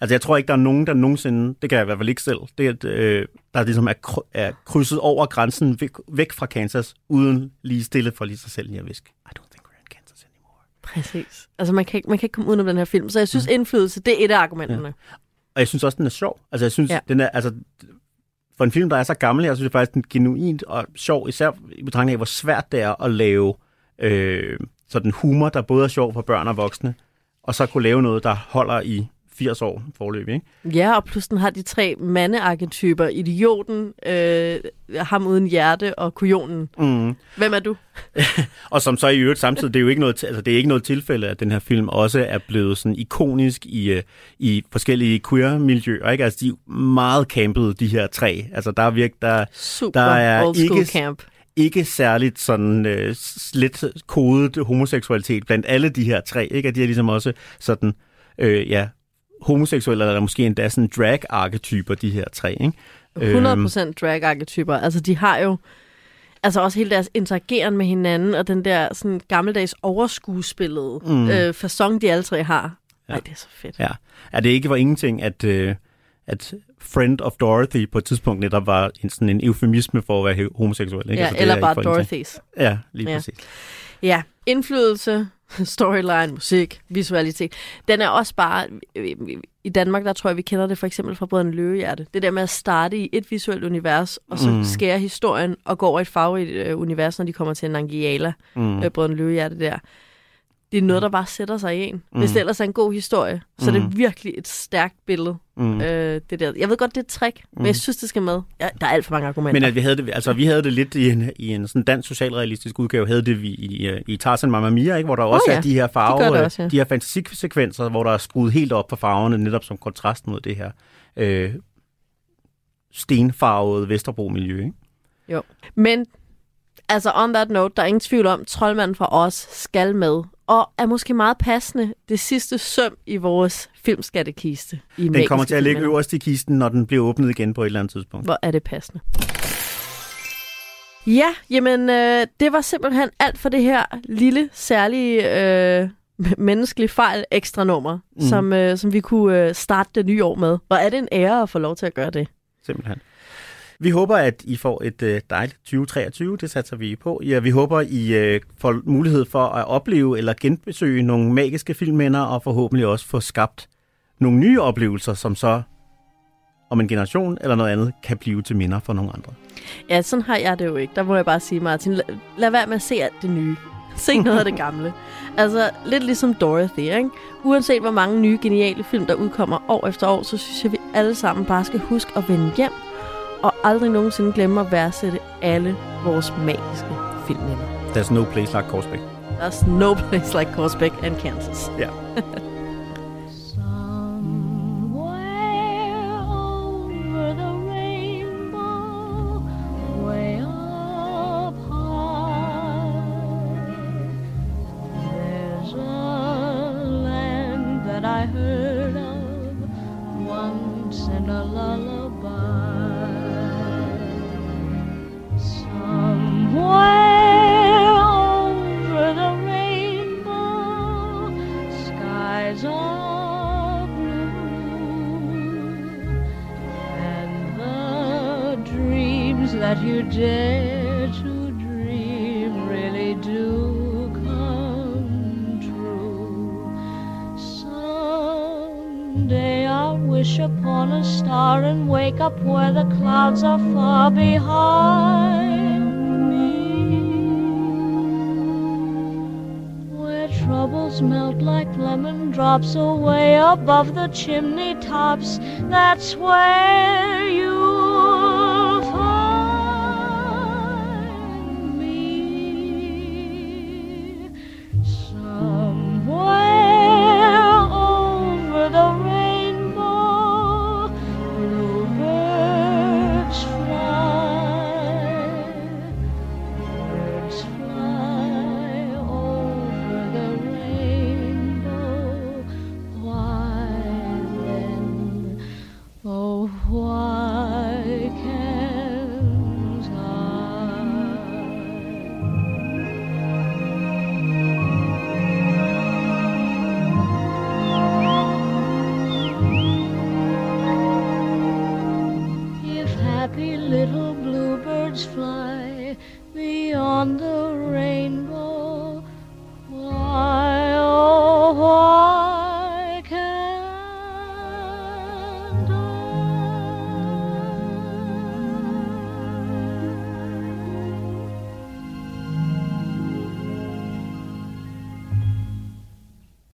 Altså, jeg tror ikke, der er nogen, der nogensinde, det kan jeg i hvert fald ikke selv, det er, at, øh, der ligesom er, kry- er krydset over grænsen væk, væk fra Kansas, uden lige stille for lige sig selv lige at viske. I don't think we're in Kansas anymore. Præcis. Altså, man kan, ikke, man kan ikke komme udenom den her film. Så jeg synes, indflydelse, det er et af argumenterne. Og jeg synes også, den er sjov. Altså, jeg synes, ja. Ja. den er, altså, for en film, der er så gammel, jeg synes faktisk, den er genuint og sjov, især i betragtning af, hvor svært det er at lave øh, sådan humor, der både er sjov for børn og voksne, og så kunne lave noget, der holder i 80 år forløb, ikke? Ja, og plus den har de tre mandearketyper. Idioten, øh, ham uden hjerte og kujonen. Mm. Hvem er du? [LAUGHS] Og som så i øvrigt samtidig, det er jo ikke noget, altså det er ikke noget tilfælde, at den her film også er blevet sådan ikonisk i, øh, i forskellige queer-miljøer, ikke? Altså de er meget campede, de her tre. Altså der er virkelig, der, Super Der er old school ikke- camp. ikke særligt sådan øh, lidt kodet homoseksualitet blandt alle de her tre, ikke? At de er ligesom også sådan, øh, ja, homoseksuelle, eller måske endda sådan drag-arketyper, de her tre, ikke? 100% drag-arketyper. Altså, de har jo... Altså også hele deres interageren med hinanden, og den der sådan gammeldags overskuespillede Mm. øh, fasong, de alle tre har. Ja. Ej, det er så fedt. Ja. Er det ikke for ingenting, at, øh, at Friend of Dorothy på et tidspunkt netop var en, sådan en eufemisme for at være homoseksuel, ikke? Ja, Altså, eller er bare. Dorothy's. Ja, lige Ja. præcis. Ja, indflydelse, [LAUGHS] storyline, musik, visualitet. Den er også bare... I Danmark, der tror jeg, vi kender det for eksempel fra Brødrene Løvehjerte. Det der med at starte i et visuelt univers, og så Mm. skære historien og gå over i et farverigt øh, univers, når de kommer til Nangiala, mm. øh, Brødrene Løvehjerte der. Det er noget, der bare sætter sig i en. Mm. Hvis det ellers er en god historie, så mm. er Mm. det virkelig et stærkt billede. Mm. Mm. Øh, det der. Jeg ved godt, det er et trick, mm. men jeg synes, det skal med. Ja, der er alt for mange argumenter. Men at vi havde det, altså vi havde det lidt i en, i en sådan dansk socialrealistisk udgave, havde det vi i, i, Tarzan Mamma Mia, ikke? hvor der også ja. er de her farve, Det det også, ja. de her fantasisekvenser, hvor der er skruet helt op for farverne, netop som kontrast mod det her øh, stenfarvede Vesterbro-miljø. Ikke? Men altså on that note, der er ingen tvivl om, troldmanden fra os skal med. Og er måske meget passende det sidste søm i vores filmskattekiste. I Den Magiske kommer til at ligge øverst i kisten, når den bliver åbnet igen på et eller andet tidspunkt. Hvor er det passende. Ja, jamen øh, det var simpelthen alt for det her lille, særlige øh, menneskelige fejl ekstra nummer, Mm. mm. som, øh, som vi kunne øh, starte det nye år med. Hvor er det en ære at få lov til at gøre det. Simpelthen. Vi håber, at I får et øh, dejligt 2023. Det satser vi på. Ja, vi håber, I øh, får mulighed for at opleve eller genbesøge nogle magiske filmminder, og forhåbentlig også få skabt nogle nye oplevelser, som så om en generation eller noget andet kan blive til minder for nogle andre. Ja, sådan har jeg det jo ikke. Der må jeg bare sige, Martin, lad, lad være med at se alt det nye. Se noget af det gamle. [LAUGHS] Altså, lidt ligesom Dorothy, ikke? Uanset hvor mange nye, geniale film, der udkommer år efter år, så synes jeg, vi alle sammen bare skal huske at vende hjem, og aldrig nogensinde glemme at værdsætte alle vores magiske filmminder. There's no place like Korsbæk. There's no [LAUGHS] place like Korsbæk and Kansas. Ja. Somewhere [LAUGHS] and the dreams that you dare to dream really do come true. Someday I'll wish upon a star and wake up where the clouds are far behind lemon drops away above the chimney tops. That's where you'll